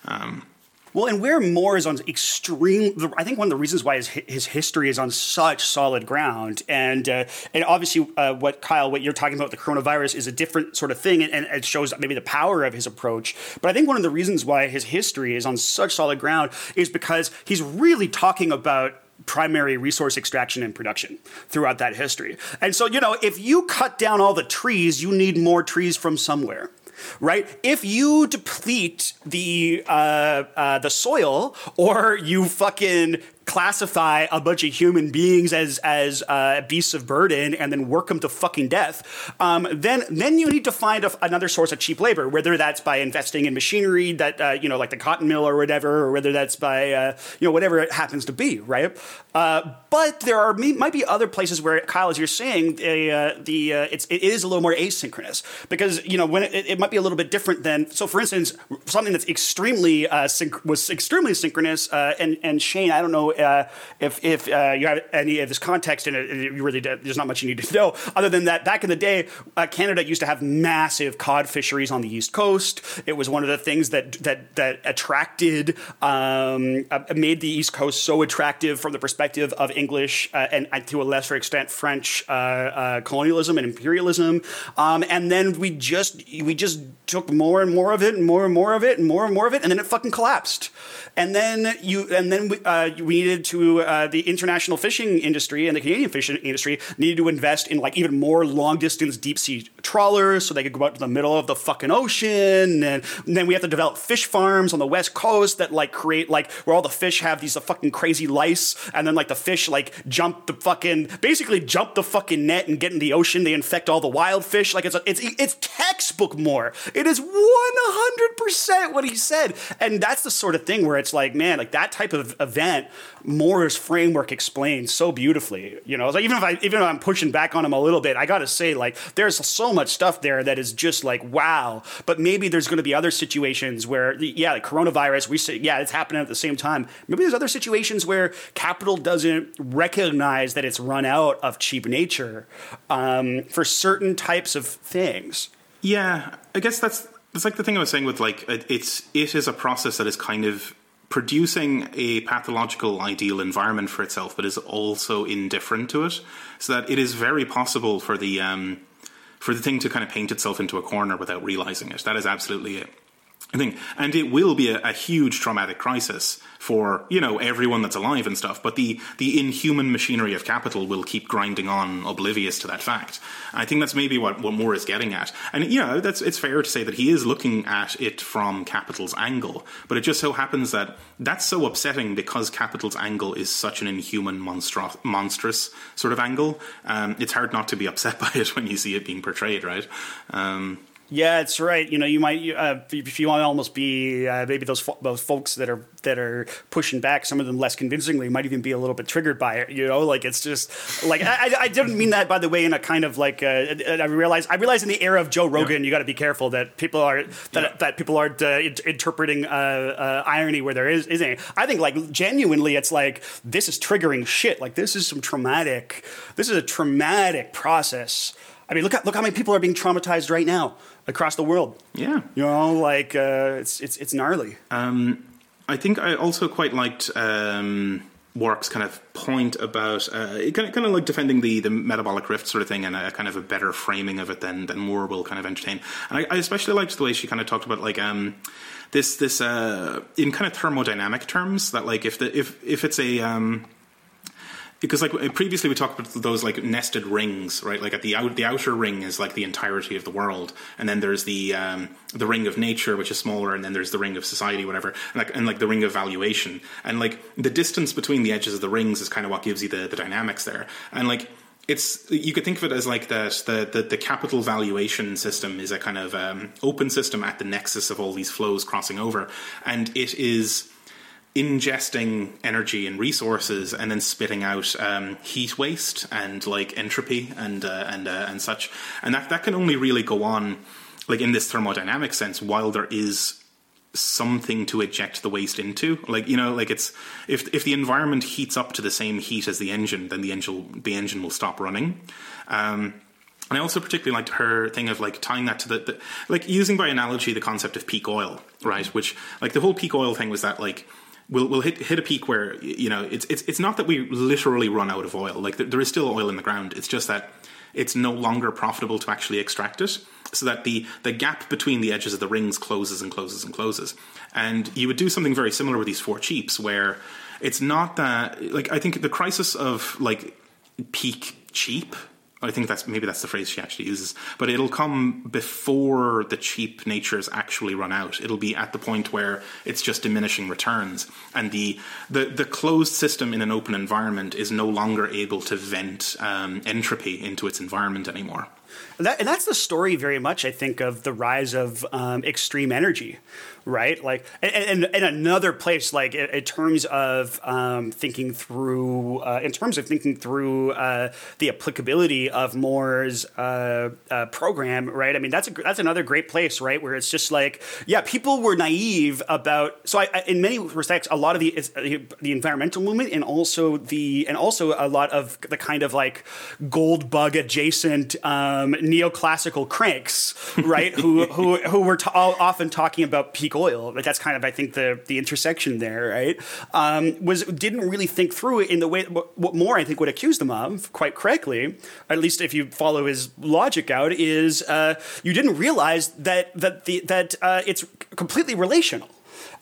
Um, well, and where Moore is on extreme, I think one of the reasons why his, his history is on such solid ground, and uh, and obviously uh, what Kyle, what you're talking about the coronavirus is a different sort of thing, and, and, it shows maybe the power of his approach. But I think one of the reasons why his history is on such solid ground is because he's really talking about primary resource extraction and production throughout that history. And so, you know, if you cut down all the trees, you need more trees from somewhere right? If you deplete the uh, uh, the soil or you fucking classify a bunch of human beings as as uh, beasts of burden and then work them to fucking death, um, then then you need to find a, another source of cheap labor, whether that's by investing in machinery that uh, you know like the cotton mill or whatever, or whether that's by uh, you know whatever it happens to be, right? Uh, but there are might be other places where Kyle, as you're saying, uh, the uh, it's it is a little more asynchronous because you know when it, it, might be a little bit different than so. For instance, something that's extremely synch- was extremely synchronous, and and Shane, I don't know uh, if if uh, you have any of this context in it, you really there's not much you need to know. Other than that, back in the day, uh, Canada used to have massive cod fisheries on the east coast. It was one of the things that that that attracted, um, uh, made the east coast so attractive from the perspective of English uh, and, and, to a lesser extent French colonialism and imperialism. Um, and then we just we just took more and more of it and more and more of it and more and more of it, and then it fucking collapsed. And then you and then we, uh, we needed to uh, the international fishing industry and the Canadian fishing industry needed to invest in like even Moore long distance deep sea trawlers so they could go out to the middle of the fucking ocean. And, and then we have to develop fish farms on the west coast that like create like where all the fish have these uh, fucking crazy lice, and then like the fish like jump the fucking basically jump the fucking net and get in the ocean. They infect all the wild fish. Like it's a, it's it's textbook more. It is one hundred percent what he said, and that's the sort of thing where it's like man, like that type of event Moore's framework explains so beautifully. You know, even if I even if I'm pushing back on him a little bit, I got to say like there's so much stuff there that is just like wow. But maybe there's to be other situations where yeah, like coronavirus, we say yeah, it's happening at the same time. Maybe there's other situations where capital doesn't recognize that it's run out of cheap nature um, for certain types of things. Yeah, I guess that's that's like the thing I was saying with like it's it is a process that is kind of producing a pathological ideal environment for itself, but is also indifferent to it, so that it is very possible for the um, for the thing to kind of paint itself into a corner without realizing it. That is absolutely it. I think, and it will be a, a, huge traumatic crisis for you know everyone that's alive and stuff. But the the inhuman machinery of capital will keep grinding on, oblivious to that fact. I think that's maybe what what Moore is getting at. And you know, that's it's fair to say that he is looking at it from capital's angle. But it just so happens that that's so upsetting because capital's angle is such an inhuman, monstro- monstrous sort of angle. Um, it's hard not to be upset by it when you see it being portrayed, right? Um, yeah, it's right. You know, you might uh, if you want to almost be uh, maybe those fo- those folks that are that are pushing back, some of them less convincingly, might even be a little bit triggered by it. You know, like it's just like I, I didn't mean that by the way in a kind of like uh, I realize I realize in the era of Joe Rogan, yeah. you got to be careful that people are that, yeah. that people aren't uh, interpreting uh, uh, irony where there is isn't. I think like genuinely, it's like this is triggering shit. Like this is some traumatic. This is a traumatic process. I mean, look at look how many people are being traumatized right now across the world. Yeah, you know, like uh, it's it's it's gnarly. Um, I think I also quite liked um, Wark's kind of point about uh, kind of kind of like defending the the metabolic rift sort of thing and a kind of a better framing of it than than Moore will kind of entertain. And I, I especially liked the way she kind of talked about like um, this this uh, in kind of thermodynamic terms that like if the if if it's a um, because like previously we talked about those like nested rings, right? Like at the out, the outer ring is like the entirety of the world, and then there's the um, the ring of nature, which is smaller, and then there's the ring of society, whatever, and like, and like the ring of valuation, and like the distance between the edges of the rings is kind of what gives you the the dynamics there, and like it's you could think of it as like that the, the, the capital valuation system is a kind of um, open system at the nexus of all these flows crossing over, and it is ingesting energy and resources and then spitting out um, heat waste and like entropy and uh, and uh, and such and that that can only really go on like in this thermodynamic sense while there is something to eject the waste into. Like you know, like it's if if the environment heats up to the same heat as the engine, then the engine the engine will stop running. Um, and I also particularly liked her thing of like tying that to the, the, like using by analogy the concept of peak oil, right? Which like the whole peak oil thing was that like we'll we'll hit hit a peak where you know it's it's it's not that we literally run out of oil. Like there, there is still oil in the ground. It's just that it's no longer profitable to actually extract it. So that the the gap between the edges of the rings closes and closes and closes. And you would do something very similar with these four cheaps, where it's not that like I think the crisis of like peak cheap I think that's maybe that's the phrase she actually uses. But it'll come before the cheap natures actually run out. It'll be at the point where it's just diminishing returns, and the the, the closed system in an open environment is no longer able to vent um, entropy into its environment anymore. And, that, and, that's the story very much, I think, of the rise of um, extreme energy, right? Like, and, and, another place, like in, in terms of um, thinking through, uh, in terms of thinking through uh, the applicability of Moore's uh, uh program, right? I mean, that's a, that's another great place, right? Where it's just like, yeah, people were naive about. So, I, I, in many respects, a lot of the the environmental movement, and also the and also a lot of the kind of like gold bug adjacent um, neoclassical cranks, right? who who who were t- often talking about peak oil. Like that's kind of I think the the intersection there, right? Um, was didn't really think through it in the way what Moore I think would accuse them of, quite correctly, at least if you follow his logic out, is uh, you didn't realize that that the that uh, it's completely relational.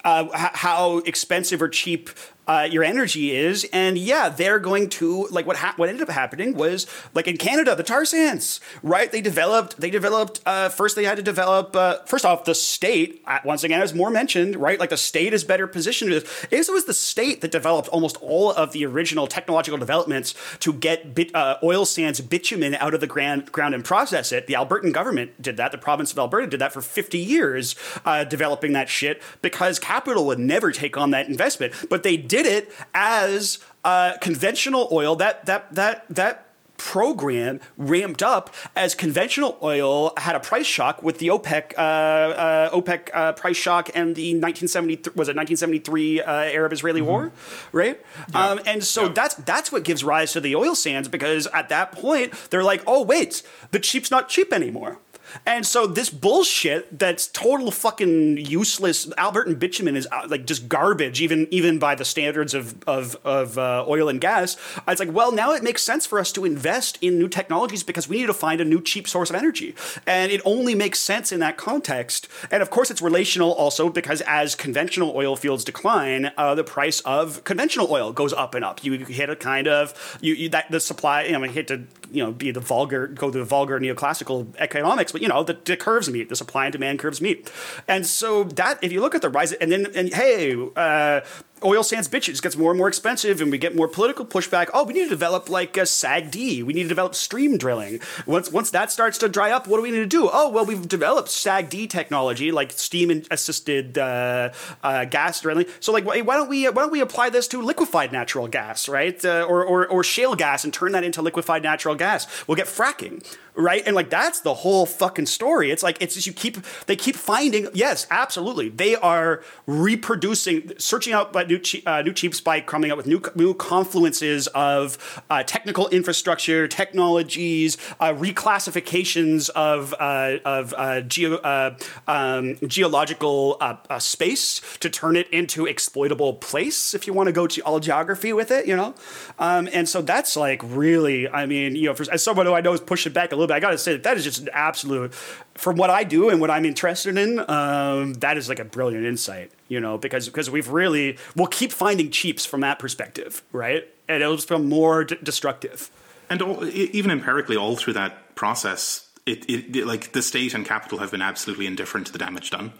Uh, how expensive or cheap uh, your energy is. And yeah, they're going to like what ha- what ended up happening was like in Canada, the tar sands, right? They developed they developed uh, first they had to develop uh, first off the state uh, once again as Moore mentioned, right? Like the state is better positioned. It was the state that developed almost all of the original technological developments to get bit, uh, oil sands bitumen out of the ground, ground and process it. The Albertan government did that. The province of Alberta did that for 50 years, uh, developing that shit because capital would never take on that investment, but they did it as uh, conventional oil. That that that that program ramped up as conventional oil had a price shock with the OPEC uh, uh, OPEC uh, price shock and the 1973 was it 1973 uh, Arab-Israeli mm-hmm. war, right? Yeah. Um, and so yeah. that's that's what gives rise to the oil sands because at that point they're like, oh wait, the cheap's not cheap anymore. And so this bullshit that's total fucking useless. Albertan bitumen is uh, like just garbage, even even by the standards of of, of uh, oil and gas. It's like, well, now it makes sense for us to invest in new technologies because we need to find a new cheap source of energy, and it only makes sense in that context. And of course, it's relational also because as conventional oil fields decline, uh, the price of conventional oil goes up and up. You hit a kind of you, you that the supply. You know, I hate to you know be the vulgar go to the vulgar neoclassical economics, but you know the, the curves meet, the supply and demand curves meet, and so that if you look at the rise and then and hey. Uh, oil sands bitches gets more and more expensive and we get more political pushback. Oh, we need to develop like a SAGD. We need to develop steam drilling. Once once that starts to dry up, what do we need to do? Oh, well, we've developed SAGD technology, like steam assisted uh, uh, gas drilling. So like, why don't we why don't we apply this to liquefied natural gas, right? Uh, or, or or shale gas and turn that into liquefied natural gas. We'll get fracking right? And like that's the whole fucking story. It's like it's just you keep they keep finding yes, absolutely. They are reproducing, searching out new uh, new cheap spike, coming up with new new confluences of uh, technical infrastructure, technologies, uh, reclassifications of uh, of uh, geo, uh, um, geological uh, space to turn it into exploitable place. If you want to go to all geography with it, you know, um, and so that's like really, I mean, you know, for, as someone who I know is pushing back a little bit, I got to say that that is just an absolute, from what I do and what I'm interested in, um, that is like a brilliant insight, you know, because because we've really we'll keep finding cheaps from that perspective, right? And it'll just become more d- destructive. And all, even empirically, all through that process, it, it, it, like the state and capital have been absolutely indifferent to the damage done.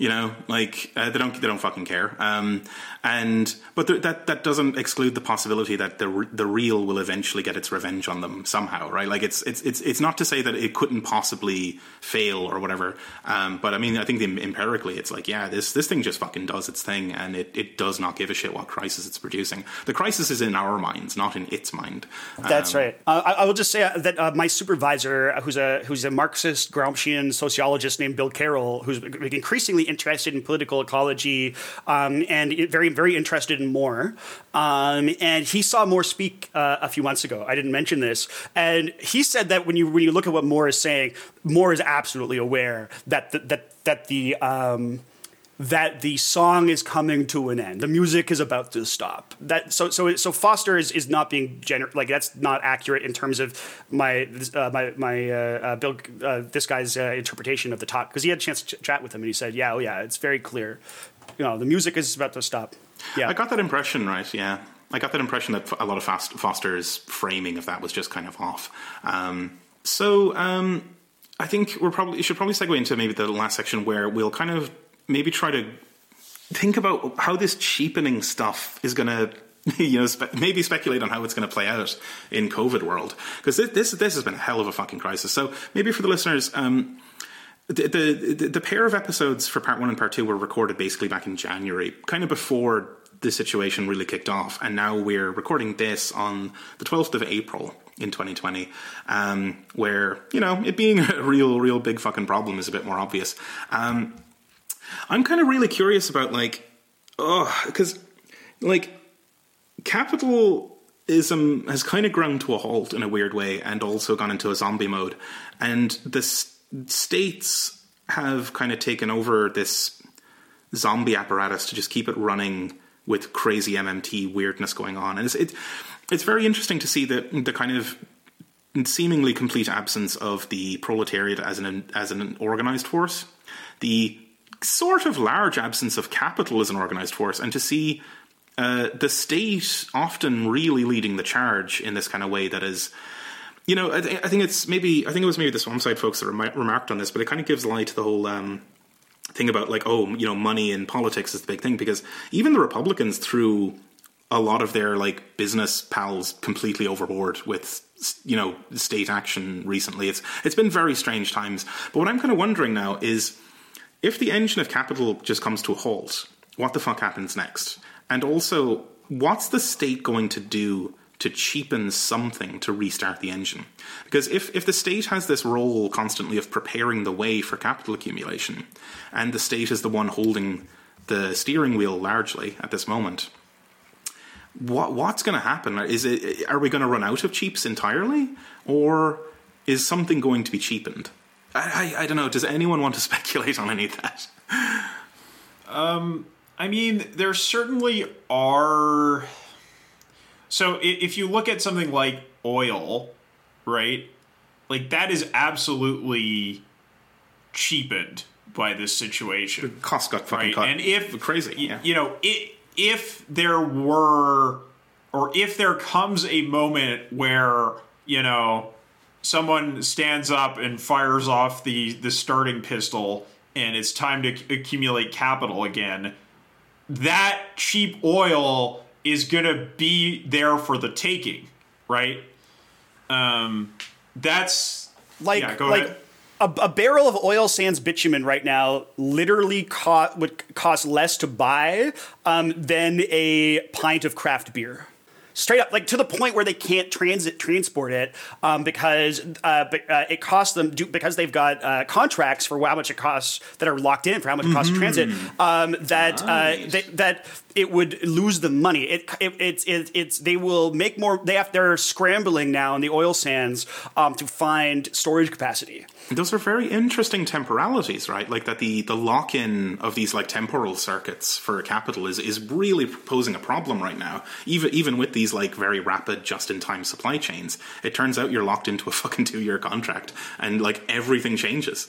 You know, like uh, they don't they don't fucking care. Um, and but th- that that doesn't exclude the possibility that the re- the real will eventually get its revenge on them somehow, right? Like it's it's it's it's not to say that it couldn't possibly fail or whatever. Um, but I mean, I think the, empirically, it's like yeah, this this thing just fucking does its thing, and it it does not give a shit what crisis it's producing. The crisis is in our minds, not in its mind. That's um, right. Uh, I, I, will just say uh, that uh, my supervisor, who's a who's a Marxist Gramscian sociologist named Bill Carroll, who's increasingly interested in political ecology um, and very very interested in Moore. Um, and he saw Moore speak uh, a few months ago. I didn't mention this, and he said that when you when you look at what Moore is saying, Moore is absolutely aware that the, that that the um, that the song is coming to an end. The music is about to stop. That so so so Foster is, is not being gener- like that's not accurate in terms of my uh, my my uh, uh, Bill uh, this guy's uh, interpretation of the talk because he had a chance to ch- chat with him and he said yeah oh yeah it's very clear, you know the music is about to stop. Yeah, I got that impression right. Yeah, I got that impression that a lot of Fast- Foster's framing of that was just kind of off. Um, so. Um, I think we're probably should probably segue into maybe the last section where we'll kind of maybe try to think about how this cheapening stuff is going to you know spe- maybe speculate on how it's going to play out in covid world. Because this, this, this has been a hell of a fucking crisis. So maybe for the listeners um, the, the the pair of episodes for part one and part two were recorded basically back in January, kind of before the situation really kicked off, and now we're recording this on the twelfth of April in 2020, um, where you know it being a real, real big fucking problem is a bit more obvious. Um, I'm kind of really curious about like, oh, because like capitalism has kind of ground to a halt in a weird way, and also gone into a zombie mode, and the s- states have kind of taken over this zombie apparatus to just keep it running with crazy MMT weirdness going on, and it's it, it's very interesting to see the the kind of seemingly complete absence of the proletariat as an as an organized force, the sort of large absence of capital as an organized force, and to see uh, the state often really leading the charge in this kind of way that is. You know, I, th- I think it's maybe I think it was maybe the Swampside folks that rem- remarked on this, but it kind of gives light to the whole um, thing about like, oh, you know, money in politics is the big thing because even the Republicans threw a lot of their like business pals completely overboard with you know state action recently. It's it's been very strange times. But what I'm kind of wondering now is if the engine of capital just comes to a halt, what the fuck happens next? And also, what's the state going to do to cheapen something to restart the engine? Because if, if the state has this role constantly of preparing the way for capital accumulation, and the state is the one holding the steering wheel largely at this moment, what what's going to happen? Is it are we going to run out of cheaps entirely, or is something going to be cheapened? I, I, I don't know. Does anyone want to speculate on any of that? Um, I mean, there certainly are. So if you look at something like oil, right? Like that is absolutely cheapened by this situation. Costs got fucking right? cut. And if crazy, y- yeah. you know, if there were, or if there comes a moment where you know someone stands up and fires off the the starting pistol, and it's time to accumulate capital again, that cheap oil is gonna be there for the taking, right? Um, that's like yeah, like ahead. a, a barrel of oil sands bitumen right now literally co- would cost less to buy um, than a pint of craft beer. Straight up, like to the point where they can't transit transport it um, because uh, uh, it costs them do, because they've got uh, contracts for how much it costs that are locked in for how much it costs to transit. Um, that uh, Nice. they, that it would lose them money. It, it it's it, it's they will make more. They have they're scrambling now in the oil sands um, to find storage capacity. Those are very interesting temporalities, right? Like that the the lock in of these like temporal circuits for capital is is really posing a problem right now. Even even with these like very rapid just in time supply chains, it turns out you're locked into a fucking two year contract, and like everything changes.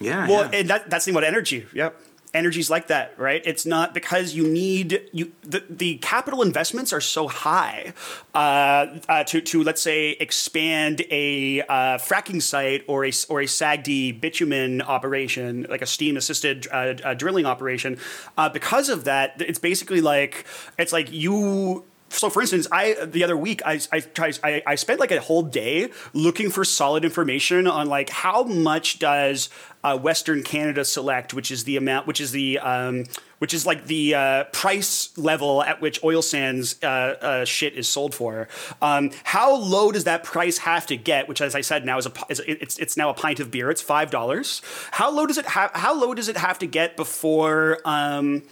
Yeah, Well, yeah. and that, that's the thing about energy. Yep. Energy's like that, right? It's not because you need you the, the capital investments are so high uh, uh, to to let's say expand a uh, fracking site or a or a SAGD bitumen operation like a steam assisted uh, uh, drilling operation. Uh, because of that, it's basically like it's like you so for instance, I the other week I I, tried, I I spent like a whole day looking for solid information on like how much does uh, Western Canada Select, which is the amount, which is the um, which is like the uh, price level at which oil sands uh, uh, shit is sold for. Um, how low does that price have to get? Which, as I said, now is a is, it's it's now a pint of beer. It's five dollars. How low does it have? How low does it have to get before? Um,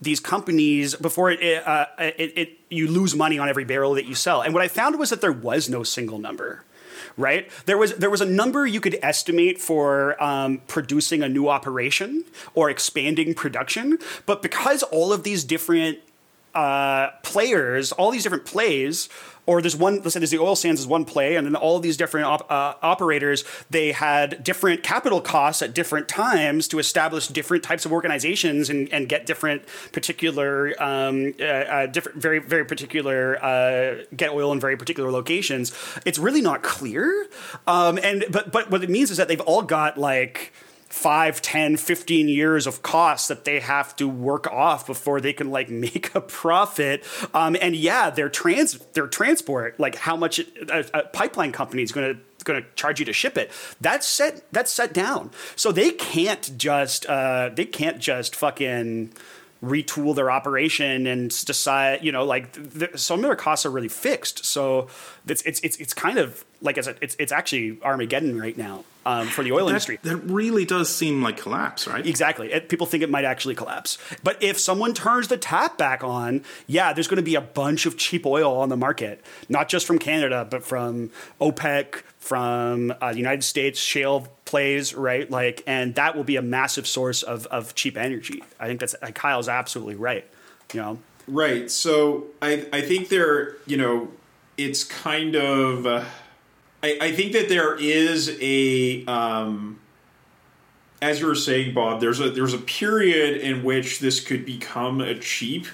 these companies before it, uh, it, it, you lose money on every barrel that you sell. And what I found was that there was no single number. Right there was there was a number you could estimate for um, producing a new operation or expanding production, but because all of these different uh, players, all these different plays or there's one let's say there's the oil sands is one play and then all these different op, uh, operators they had different capital costs at different times to establish different types of organizations and, and get different particular um, uh, uh, different very very particular uh, get oil in very particular locations. It's really not clear um, and but but what it means is that they've all got like 5 10 15 years of costs that they have to work off before they can like make a profit. Um, and yeah their trans their transport like how much a, a pipeline company is going to going to charge you to ship it that's set that's set down. So they can't just uh, they can't just fucking retool their operation and decide, you know, like the, some of their costs are really fixed. So it's it's it's, it's kind of like as a, it's it's actually Armageddon right now um, for the oil that, industry. That really does seem like collapse, right? Exactly. It, people think it might actually collapse. But if someone turns the tap back on, yeah, there's going to be a bunch of cheap oil on the market, not just from Canada, but from OPEC, from uh, the United States shale plays, right? Like, and that will be a massive source of, of cheap energy. I think that's Kyle's absolutely right. You know, right. So I I think there, you know, it's kind of. Uh, I I think that there is a. Um, as you were saying, Bob, there's a there's a period in which this could become a cheap,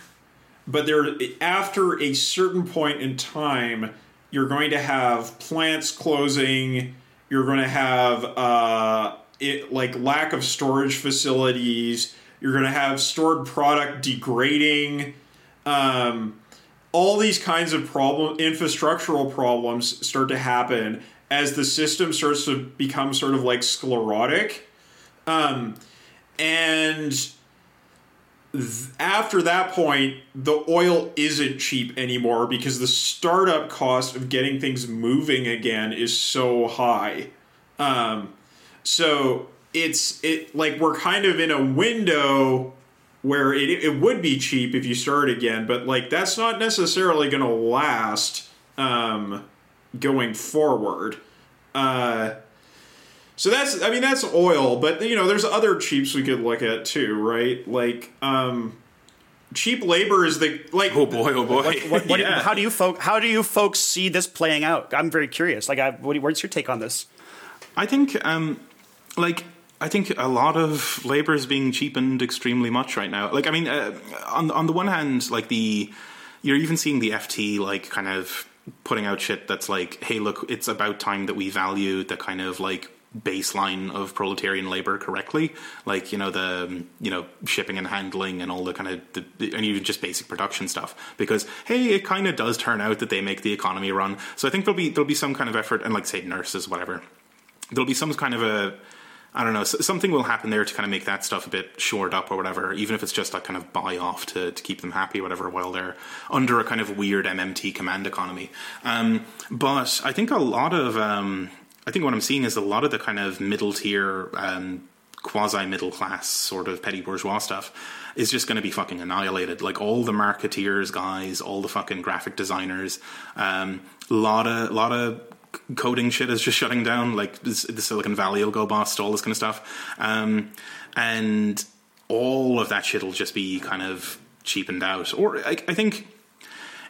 but there after a certain point in time, you're going to have plants closing. You're going to have uh, it like lack of storage facilities. You're going to have stored product degrading. Um, all these kinds of problem infrastructural problems start to happen as the system starts to become sort of like sclerotic. Um, and after that point, the oil isn't cheap anymore because the startup cost of getting things moving again is so high. Um, so it's it like we're kind of in a window where it, it would be cheap if you start again, but like that's not necessarily going to last um, going forward. Uh, so that's I mean that's oil, but you know there's other cheaps we could look at too, right? Like um cheap labor is the like oh boy oh boy. What, what, what, yeah. how do you folk how do you folks see this playing out? I'm very curious. Like I, what, what's your take on this? I think um like i think a lot of labor is being cheapened extremely much right now. Like i mean uh, on on the one hand like the you're even seeing the ft like kind of putting out shit that's like hey look it's about time that we value the kind of like baseline of proletarian labor correctly like you know the you know shipping and handling and all the kind of the, and even just basic production stuff because hey it kind of does turn out that they make the economy run so i think there'll be there'll be some kind of effort and like say nurses whatever there'll be some kind of a I don't know. Something will happen there to kind of make that stuff a bit shored up or whatever, even if it's just like kind of buy off to, to keep them happy or whatever while they're under a kind of weird MMT command economy. Um, but I think a lot of um, I think what I'm seeing is a lot of the kind of middle tier, um, quasi middle class sort of petty bourgeois stuff is just going to be fucking annihilated. Like all the marketeers guys, all the fucking graphic designers, um, lot of lot of coding shit is just shutting down. Like the Silicon Valley will go bust, all this kind of stuff, um, and all of that shit will just be kind of cheapened out. Or I, I think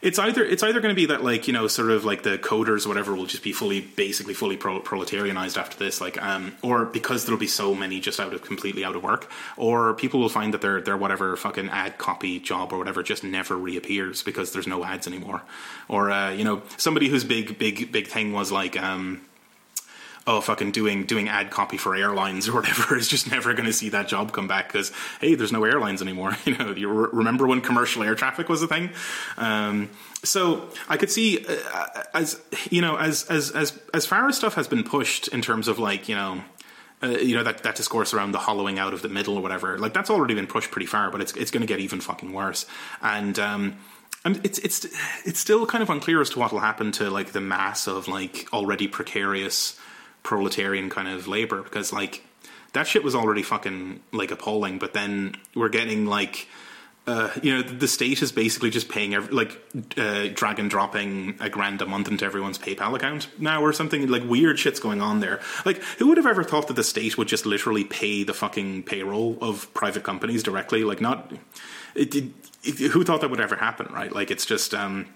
it's either it's either going to be that like you know sort of like the coders or whatever will just be fully basically fully pro- proletarianized after this like um or because there'll be so many just out of completely out of work or people will find that their their whatever fucking ad copy job or whatever just never reappears because there's no ads anymore. Or uh, you know somebody whose big big big thing was like um oh fucking doing doing ad copy for airlines or whatever is just never going to see that job come back because hey there's no airlines anymore you know you re- remember when commercial air traffic was a thing? Um, so I could see uh, as you know as as as as far as stuff has been pushed in terms of like you know uh, you know that that discourse around the hollowing out of the middle or whatever like that's already been pushed pretty far but it's it's going to get even fucking worse. And um and it's it's it's still kind of unclear as to what will happen to like the mass of like already precarious proletarian kind of labor because like that shit was already fucking like appalling but then we're getting like uh, you know, the state is basically just paying, every, like, uh, drag and dropping a grand a month into everyone's PayPal account now or something. Like, weird shit's going on there. Like, who would have ever thought that the state would just literally pay the fucking payroll of private companies directly? Like, not. It, it, it, who thought that would ever happen, right? Like, it's just um,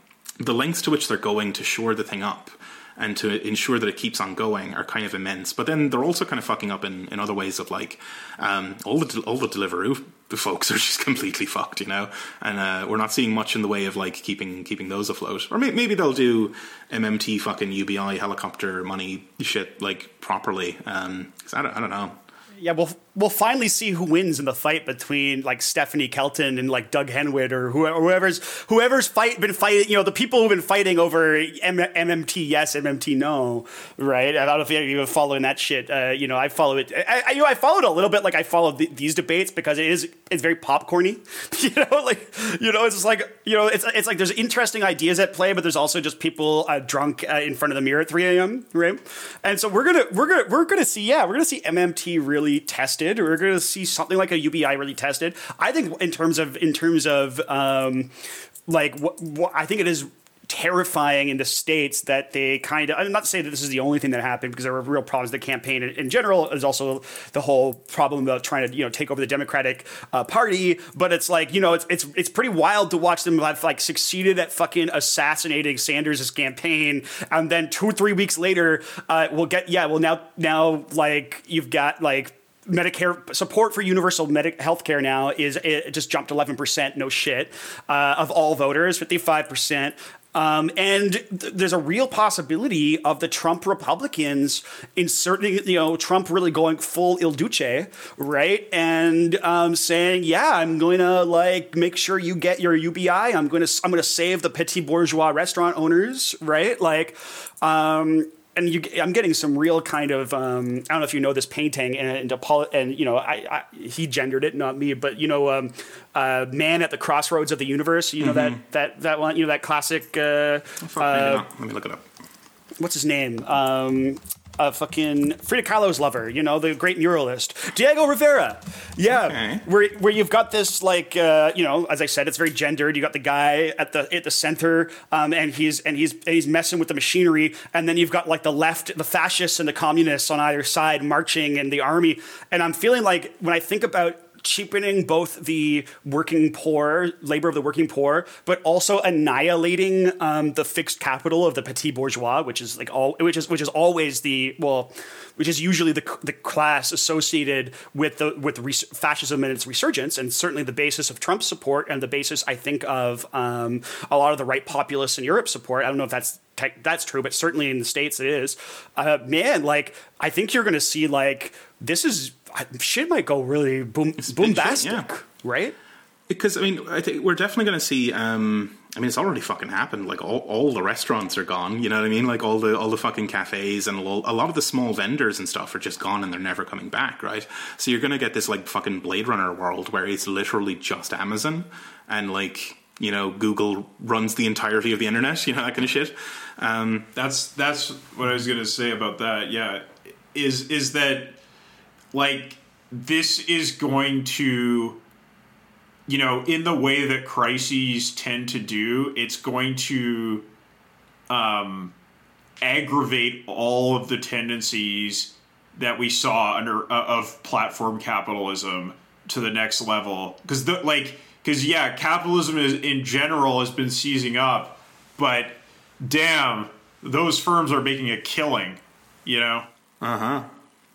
the lengths to which they're going to shore the thing up and to ensure that it keeps on going are kind of immense. But then they're also kind of fucking up in, in other ways of like um, all the all the Deliveroo folks are just completely fucked, you know. And uh, we're not seeing much in the way of like keeping keeping those afloat. Or may- maybe they'll do MMT fucking UBI helicopter money shit like properly. Um, 'cause I don't I don't know. Yeah, we'll we'll finally see who wins in the fight between like Stephanie Kelton and like Doug Henwood or whoever, whoever's whoever's fight been fighting. You know, the people who've been fighting over M- MMT yes, MMT no. Right? I don't know if you're following that shit. Uh, you know, I follow it. I, I, you know I followed a little bit like I followed th- these debates because it is it's very popcorny. you know, like you know, it's like you know, it's it's like there's interesting ideas at play, but there's also just people uh, drunk uh, in front of the mirror at 3 a.m. Right? And so we're gonna we're gonna we're gonna see yeah we're gonna see MMT really tested. We're going to see something like a UBI really tested. I think in terms of in terms of um, like what, I think it is terrifying in the states that they kind of i'm not to say that this is the only thing that happened because there were real problems with the campaign in, in general there's also the whole problem about trying to you know take over the democratic uh, party but it's like you know it's, it's it's pretty wild to watch them have like succeeded at fucking assassinating sanders' campaign and then two three weeks later uh, we'll get yeah well now now like you've got like Medicare support for universal medic health care now is it just jumped 11%, no shit, uh, of all voters, 55%. Um, and th- there's a real possibility of the Trump Republicans inserting, you know, Trump really going full Il Duce, right? And um, saying, yeah, I'm going to like make sure you get your UBI. I'm going to I'm going to save the petit bourgeois restaurant owners, right? Like, um, and you, I'm getting some real kind of um, I don't know if you know this painting and and, and you know I, I, he gendered it not me but you know um, uh, man at the crossroads of the universe you know Mm-hmm. that that that one you know that classic uh, not. Let me look it up. what's his name um, uh, fucking Frida Kahlo's lover, you know, the great muralist, Diego Rivera. Yeah, Okay. where where you've got this like, uh, you know, as I said, it's very gendered. You got the guy at the at the center, um, and he's and he's and he's messing with the machinery, and then you've got like the left, the fascists and the communists on either side marching, and the army. And I'm feeling like when I think about cheapening both the working poor, labor of the working poor, but also annihilating um, the fixed capital of the petit bourgeois, which is like all, which is which is always the well, which is usually the the class associated with the with fascism and its resurgence, and certainly the basis of Trump's support and the basis, I think, of um, a lot of the right populists in Europe support. I don't know if that's that's true, but certainly in the states it is. Uh, man, like I think you're going to see like this is shit might go really boom big shit, yeah. right? Because I mean, I think we're definitely going to see. Um, I mean, it's already fucking happened. Like all, all the restaurants are gone. You know what I mean? Like all the all the fucking cafes and a lot of the small vendors and stuff are just gone and they're never coming back. Right? So you're going to get this like fucking Blade Runner world where it's literally just Amazon and like you know Google runs the entirety of the internet. You know that kind of shit. Um, That's that's what I was gonna say about that. Yeah, is is that like this is going to, you know, in the way that crises tend to do, it's going to um, aggravate all of the tendencies that we saw under uh, of platform capitalism to the next level because the like because yeah capitalism is in general has been seizing up but damn those firms are making a killing you know Uh-huh.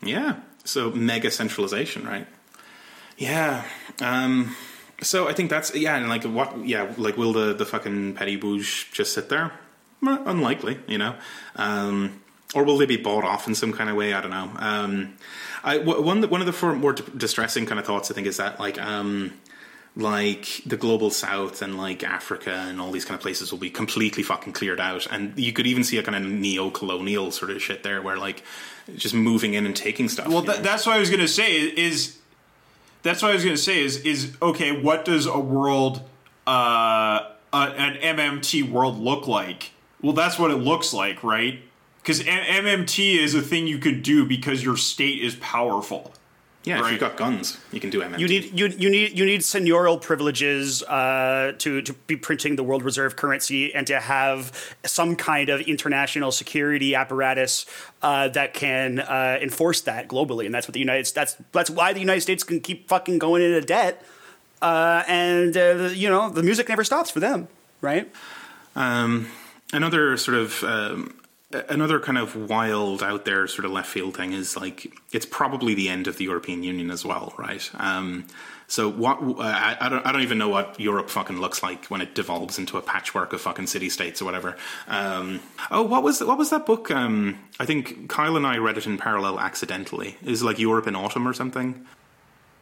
Yeah. So mega centralization, right? Yeah. Um, so I think that's yeah, and like what? Yeah, like will the the fucking petty bouge just sit there? Unlikely, you know. Um, or will they be bought off in some kind of way? I don't know. Um, I, one one of the more distressing kind of thoughts I think is that like um, like the global south and like Africa and all these kind of places will be completely fucking cleared out. And you could even see a kind of neo colonial sort of shit there where like just moving in and taking stuff. Well, th- that's what I was going to say is that's what I was going to say is is okay, what does a world uh, an MMT world look like? Well, that's what it looks like, right? Because MMT is a thing you could do because your state is powerful. Yeah, right. if you've got guns, you can do MMT. You need you, you need you need seigneurial privileges uh, to to be printing the world reserve currency and to have some kind of international security apparatus uh, that can uh, enforce that globally. And that's what the United that's that's why the United States can keep fucking going into debt. Uh, and uh, you know the music never stops for them, right? Um, another sort of um, another kind of wild out there sort of left field thing is like it's probably the end of the European Union as well, right? Um, so what uh, I, don't I don't even know what Europe fucking looks like when it devolves into a patchwork of fucking city states or whatever. Um, oh, what was what was that book? Um, I think Kyle and I read it in parallel accidentally. Is like Europe in Autumn or something.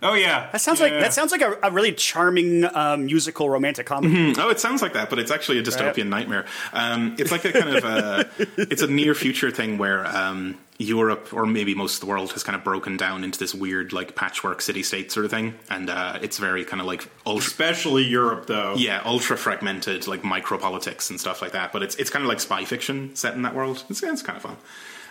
Oh yeah, that sounds yeah. like that sounds like a, a really charming um, musical romantic comedy. Mm-hmm. Oh, it sounds like that, but it's actually a dystopian right. nightmare. Um, it's like a kind of a, it's a near future thing where um, Europe or maybe most of the world has kind of broken down into this weird like patchwork city state sort of thing, and uh, it's very kind of like ultra, especially Europe though. Yeah, ultra fragmented like micro politics and stuff like that. But it's it's kind of like spy fiction set in that world. It's, it's kind of fun.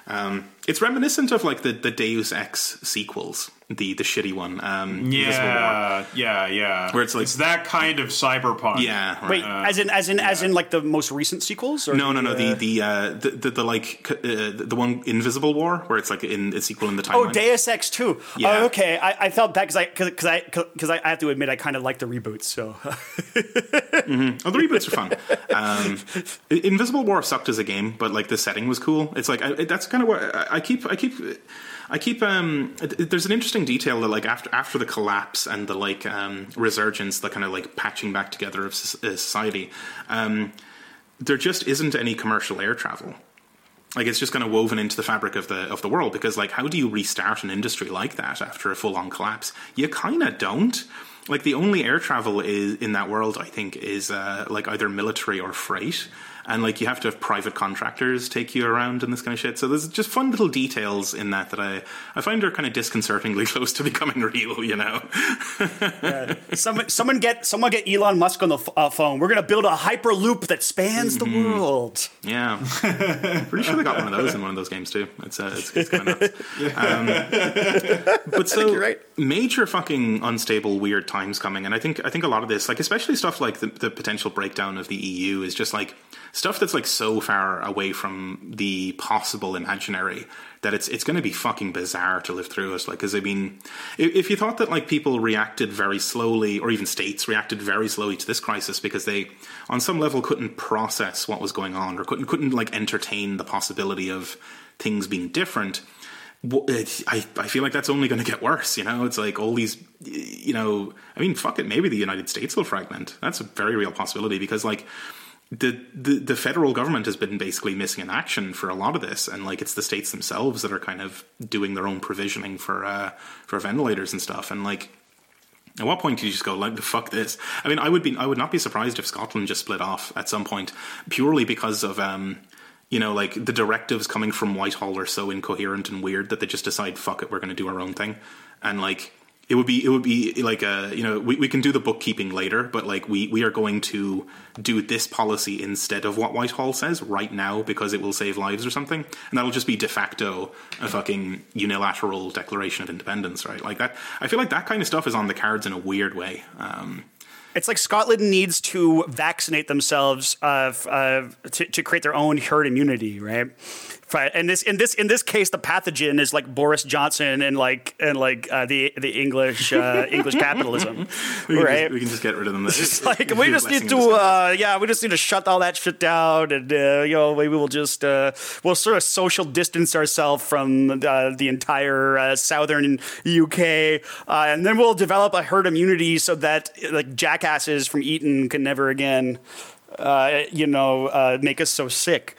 Um, it's reminiscent of like the, the Deus Ex sequels, the the shitty one. Um, yeah, yeah, yeah. Where it's like it's that kind of cyberpunk. Yeah. Right. Wait, uh, as in as in yeah. as in like the most recent sequels? Or no, no, no. The the uh, the, the, the, like uh, the one Invisible War, where it's like in a sequel in the timeline. Oh, Deus Ex Two. Yeah. Oh, okay. I, I felt bad because I because I because I, I have to admit I kind of like the reboots. So. mm-hmm. Oh, the reboots are fun. Um, Invisible War sucked as a game, but like the setting was cool. It's like I, that's kind of what I, I keep I keep I keep um there's an interesting detail that like after after the collapse and the like um resurgence the kind of like patching back together of uh, society um there just isn't any commercial air travel. Like it's just kind of woven into the fabric of the of the world because like how do you restart an industry like that after a full on collapse? You kind of don't. Like the only air travel is in that world i think is uh, like either military or freight and like you have to have private contractors take you around and this kind of shit. So there's just fun little details in that that I I find are kind of disconcertingly close to becoming real. You know, yeah. someone someone get someone get Elon Musk on the f- uh, phone. We're gonna build a hyperloop that spans mm-hmm. the world. Yeah, pretty sure they got one of those in one of those games too. It's uh, it's, it's kind of nuts. Um, but so right. major fucking unstable weird times coming, and I think I think a lot of this, like especially stuff like the, the potential breakdown of the EU, is just like stuff that's like so far away from the possible imaginary that it's it's going to be fucking bizarre to live through it. Like, because I mean, if, if, you thought that like people reacted very slowly, or even states reacted very slowly to this crisis because they, on some level, couldn't process what was going on, or couldn't couldn't like entertain the possibility of things being different. I, I feel like that's only going to get worse. You know, it's like all these, you know, I mean, fuck it, maybe the United States will fragment. That's a very real possibility because, like, the, the the federal government has been basically missing in action for a lot of this, and like it's the states themselves that are kind of doing their own provisioning for uh, for ventilators and stuff, and like. At what point do you just go like the fuck this? I mean, I would be I would not be surprised if Scotland just split off at some point, purely because of um, you know, like the directives coming from Whitehall are so incoherent and weird that they just decide, fuck it, we're going to do our own thing, and like it would be it would be like a you know we, we can do the bookkeeping later but like we we are going to do this policy instead of what whitehall says right now because it will save lives or something. And that'll just be de facto a fucking unilateral declaration of independence right? Like that i feel like that kind of stuff is on the cards in a weird way. Um, it's like Scotland needs to vaccinate themselves uh, uh, to, to create their own herd immunity, right? And this in this in this case, the pathogen is like Boris Johnson and like and like uh, the the English uh, English capitalism, we right? Just, we can just get rid of them. It's like we just need to, uh, yeah, we just need to shut all that shit down, and uh, you know, maybe we'll just uh, we'll sort of social distance ourselves from uh, the entire southern UK, and then we'll develop a herd immunity so that like jackasses from Eton can never again, you know, make us so sick.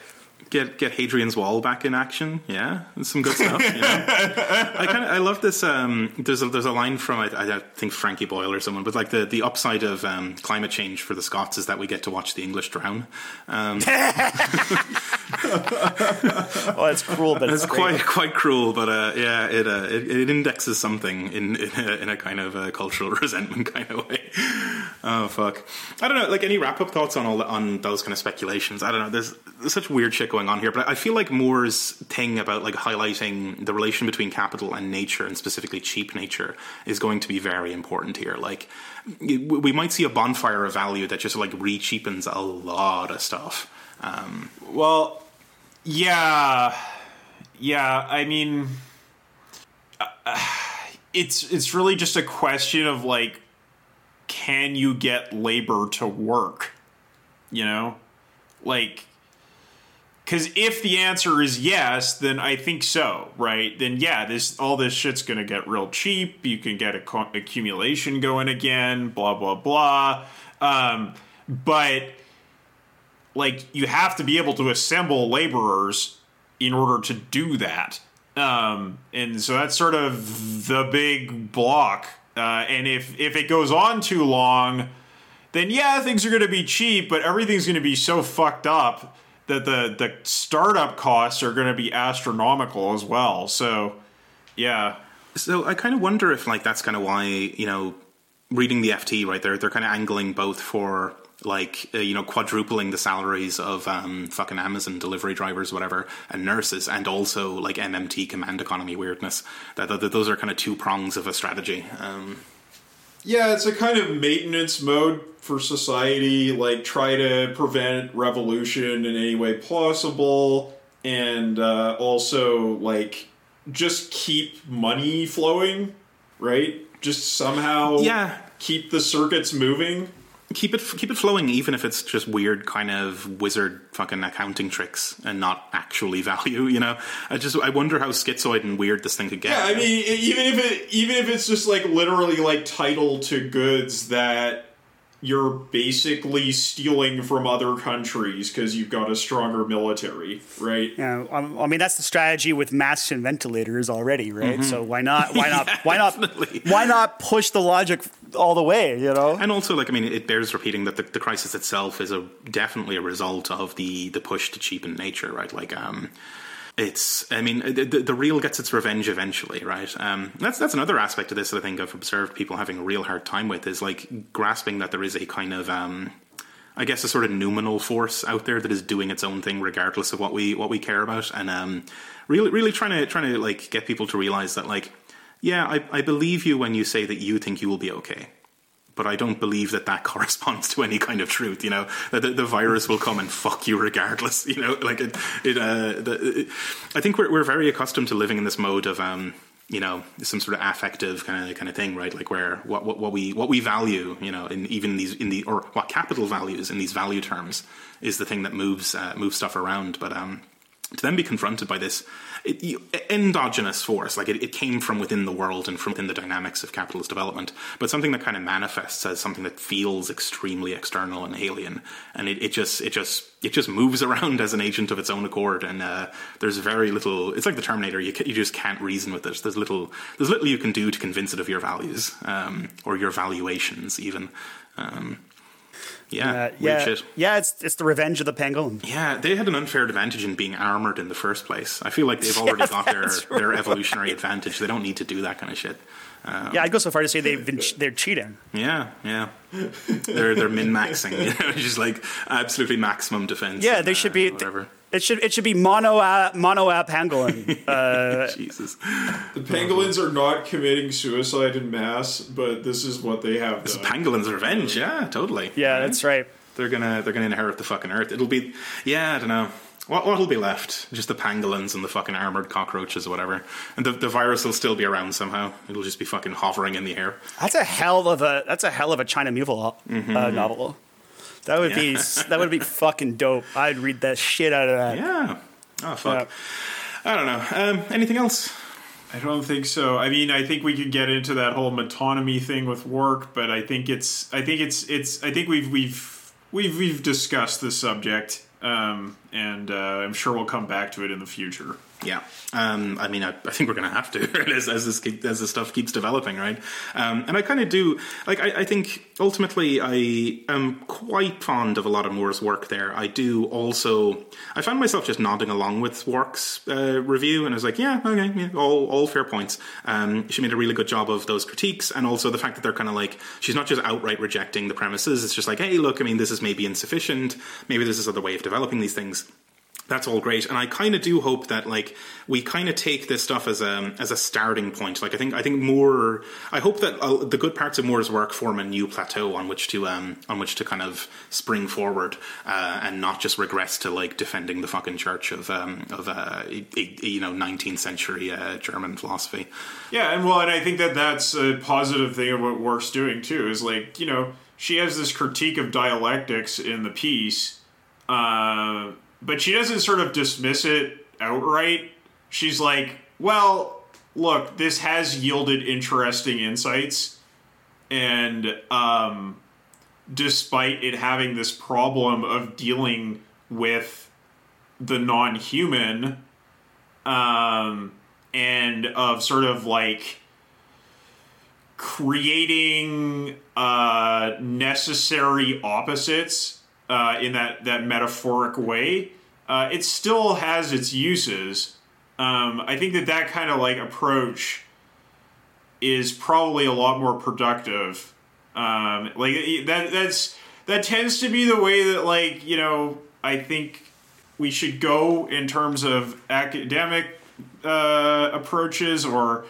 Get get Hadrian's Wall back in action. Yeah, it's some good stuff. You know? I kind of I love this. Um, there's a, there's a line from I, I think Frankie Boyle or someone, but like the the upside of um, climate change for the Scots is that we get to watch the English drown. Um, oh, it's cruel, but it's it's quite quite cruel, but uh, yeah, it, uh, it it indexes something in in a, in a kind of uh, cultural resentment kind of way. Oh fuck! I don't know. Like any wrap up thoughts on all on those kind of speculations? I don't know. There's, there's such weird shit going on here, but I feel like Moore's thing about like highlighting the relation between capital and nature, and specifically cheap nature, is going to be very important here. Like we might see a bonfire of value that just like re cheapens a lot of stuff. Um, Well, yeah, yeah. I mean, uh, it's it's really just a question of like, can you get labor to work? You know, like, because if the answer is yes, then I think so, right? Then yeah, this all this shit's gonna get real cheap. You can get a accumulation going again. Blah blah blah. Um, but like you have to be able to assemble laborers in order to do that um, and so that's sort of the big block uh, and if if it goes on too long then yeah things are going to be cheap but everything's going to be so fucked up that the the startup costs are going to be astronomical as well so yeah. So I kind of wonder if like that's kind of why you know reading the FT right they're they're kind of angling both for like uh, you know quadrupling the salaries of um, fucking Amazon delivery drivers whatever and nurses and also like MMT command economy weirdness. That, that, that those are kind of two prongs of a strategy um, Yeah, it's a kind of maintenance mode for society, like try to prevent revolution in any way possible, and uh, also like just keep money flowing, right? Just somehow Yeah. keep the circuits moving. Keep it keep it flowing even if it's just weird kind of wizard fucking accounting tricks and not actually value you know I just I wonder how schizoid and weird this thing could get Yeah, I mean, even if it even if it's just like literally like title to goods that you're basically stealing from other countries because you've got a stronger military, right? Yeah, um, I mean that's the strategy with masks and ventilators already, right? So why not? Why not? why not? definitely. Why not push the logic all the way? You know? And also, like I mean, it bears repeating that the, the crisis itself is a definitely a result of the the push to cheapen nature, right? Like, um, it's I mean, the, the, real gets its revenge eventually, right? Um, that's that's another aspect of this that I think I've observed people having a real hard time with is like grasping that there is a kind of um, I guess a sort of noumenal force out there that is doing its own thing regardless of what we what we care about, and um, really really trying to trying to like get people to realize that like yeah, I, I believe you when you say that you think you will be okay but I don't believe that that corresponds to any kind of truth. You know, that the, the virus will come and fuck you regardless. You know, like it. it, uh, the, it I think we're we're very accustomed to living in this mode of. Um, you know, some sort of affective kind of kind of thing, right? Like where what, what what we what we value, you know, in even these in the or what capital values in these value terms is the thing that moves uh, moves stuff around. But um, to then be confronted by this it, you, endogenous force, like it, it came from within the world and from within the dynamics of capitalist development, but something that kind of manifests as something that feels extremely external and alien, and it, it just it just it just moves around as an agent of its own accord, and uh, there's very little. It's like the Terminator. You you just can't reason with it. There's little there's little you can do to convince it of your values um, or your valuations, even. Um, yeah, Uh, yeah, yeah. It's it's the revenge of the pangolin. Yeah, they had an unfair advantage in being armored in the first place. I feel like they've already got their, that's their evolutionary advantage. They don't need to do that kind of shit. yeah, I'd go so far to say they've been ch- they're cheating. Yeah, yeah. They're they're min maxing, you know, just like absolutely maximum defense. Yeah, they uh, should be. whatever. It should it should be mono uh, mono uh, pangolin. Uh, Jesus. The pangolins are not committing suicide in mass, but this is what they have This done. Is pangolin's revenge. Yeah, totally. yeah, that's right. They're gonna they're gonna inherit the fucking earth. It'll be yeah, I don't know. What what'll be left? Just the pangolins and the fucking armored cockroaches or whatever. And the, the virus will still be around somehow. It'll just be fucking hovering in the air. That's a hell of a that's a hell of a China Miéville uh, novel. That would be that would be fucking dope. I'd read that shit out of that. Yeah. Oh fuck. I don't know. Um, anything else? I don't think so. I mean, I think we could get into that whole metonymy thing with Wark, but I think it's I think it's it's I think we've we've we've we've discussed the subject um, and uh, I'm sure we'll come back to it in the future. Yeah, um, I mean, I, I think we're going to have to as, as this keep, as this stuff keeps developing, right? Um, and I kind of do like. I, I, think ultimately, I am quite fond of a lot of Moore's work. There, I do also. I found myself just nodding along with Wark's uh, review, and I was like, yeah, okay, yeah, all all fair points. Um, she made a really good job of those critiques, and also the fact that they're kind of like she's not just outright rejecting the premises. It's just like, hey, look, I mean, this is maybe insufficient. Maybe this is other way of developing these things that's all great. And i kind of do hope that like we kind of take this stuff as a as a starting point. Like i think i think more i hope that uh, the good parts of moore's work form a new plateau on which to um on which to kind of spring forward uh, and not just regress to like defending the fucking church of um of uh you know 19th century uh, german philosophy. Yeah and well and i think that that's a positive thing of what Wark's doing too is like you know she has this critique of dialectics in the piece uh but she doesn't sort of dismiss it outright. She's like, well, look, this has yielded interesting insights. And um, despite it having this problem of dealing with the non human um, and of sort of like creating uh, necessary opposites uh, in that that metaphoric way, uh, it still has its uses. Um, I think that that kind of like approach is probably a lot more productive. Um, like that that's that tends to be the way that like you know I think we should go in terms of academic uh, approaches or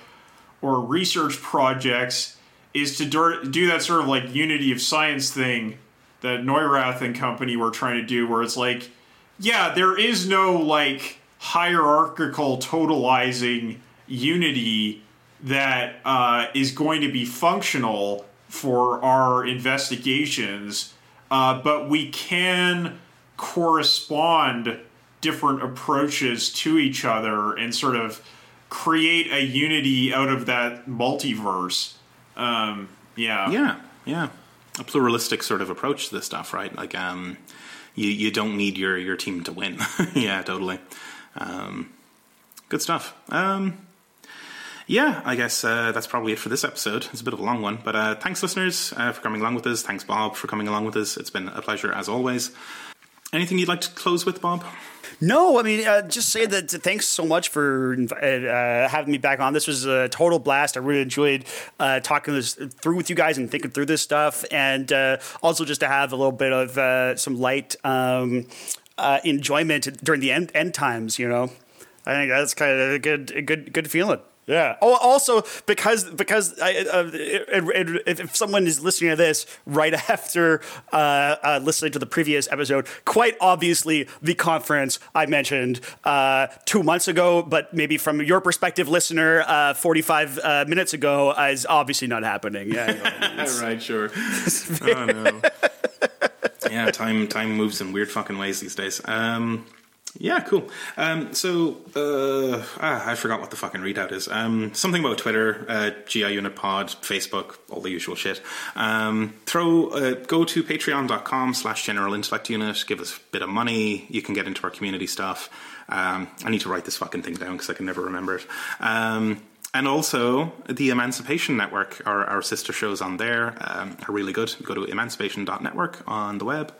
or research projects is to do that sort of like unity of science thing that Neurath and company were trying to do, where it's like, yeah, there is no like hierarchical totalizing unity that uh, is going to be functional for our investigations, uh, but we can correspond different approaches to each other and sort of create a unity out of that multiverse. Um, yeah. Yeah. Yeah a pluralistic sort of approach to this stuff, right? Like, um, you you don't need your your team to win. yeah, totally. Um, good stuff. Um, yeah, I guess uh, that's probably it for this episode. It's a bit of a long one, but uh, thanks, listeners, uh, for coming along with us. Thanks, Bob, for coming along with us. It's been a pleasure as always. Anything you'd like to close with, Bob? No, I mean, uh, just say that thanks so much for uh, having me back on. This was a total blast. I really enjoyed uh, talking this through with you guys and thinking through this stuff, and uh, also just to have a little bit of uh, some light um, uh, enjoyment during the end, end times. You know, I think that's kind of a good, a good, good feeling. Yeah. Oh, also because because I, uh, if someone is listening to this right after uh, uh, listening to the previous episode, quite obviously the conference I mentioned uh, two months ago, but maybe from your perspective, listener, uh, forty five uh, minutes ago, is obviously not happening. Yeah. right. Sure. oh no. yeah. Time time moves in weird fucking ways these days. Um, yeah, cool. Um, so uh, ah, I forgot what the fucking readout is. Um, something about Twitter, uh, GI Unit Pod, Facebook, all the usual shit. Um, throw uh, go to patreon.com slash general intellect unit. Give us a bit of money. You can get into our community stuff. Um, I need to write this fucking thing down because I can never remember it. Um, and also the Emancipation Network, our, our sister shows on there um, are really good. Go to emancipation.network on the web.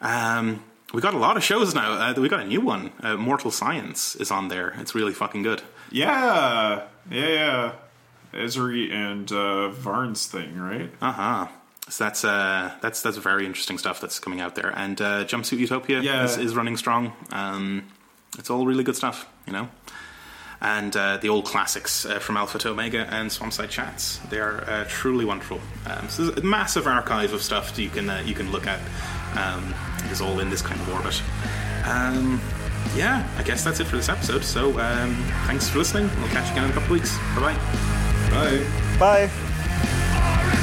Um, we got a lot of shows now. Uh, we got a new one. Uh, Mortal Science is on there. It's really fucking good. Yeah, yeah, yeah. Esri and uh, Varn's thing, right? Uh huh. So that's uh, that's that's very interesting stuff that's coming out there. And uh, Jumpsuit Utopia yeah. is, is running strong. Um, it's all really good stuff, you know. And uh, the old classics uh, from Alpha to Omega and Swampside Chats. They are uh, truly wonderful. Um, so there's a massive archive of stuff you can uh, you can look at um, is all in this kind of orbit. Um, yeah, I guess that's it for this episode. So um, thanks for listening. We'll catch you again in a couple of weeks. Bye-bye. Bye. Bye.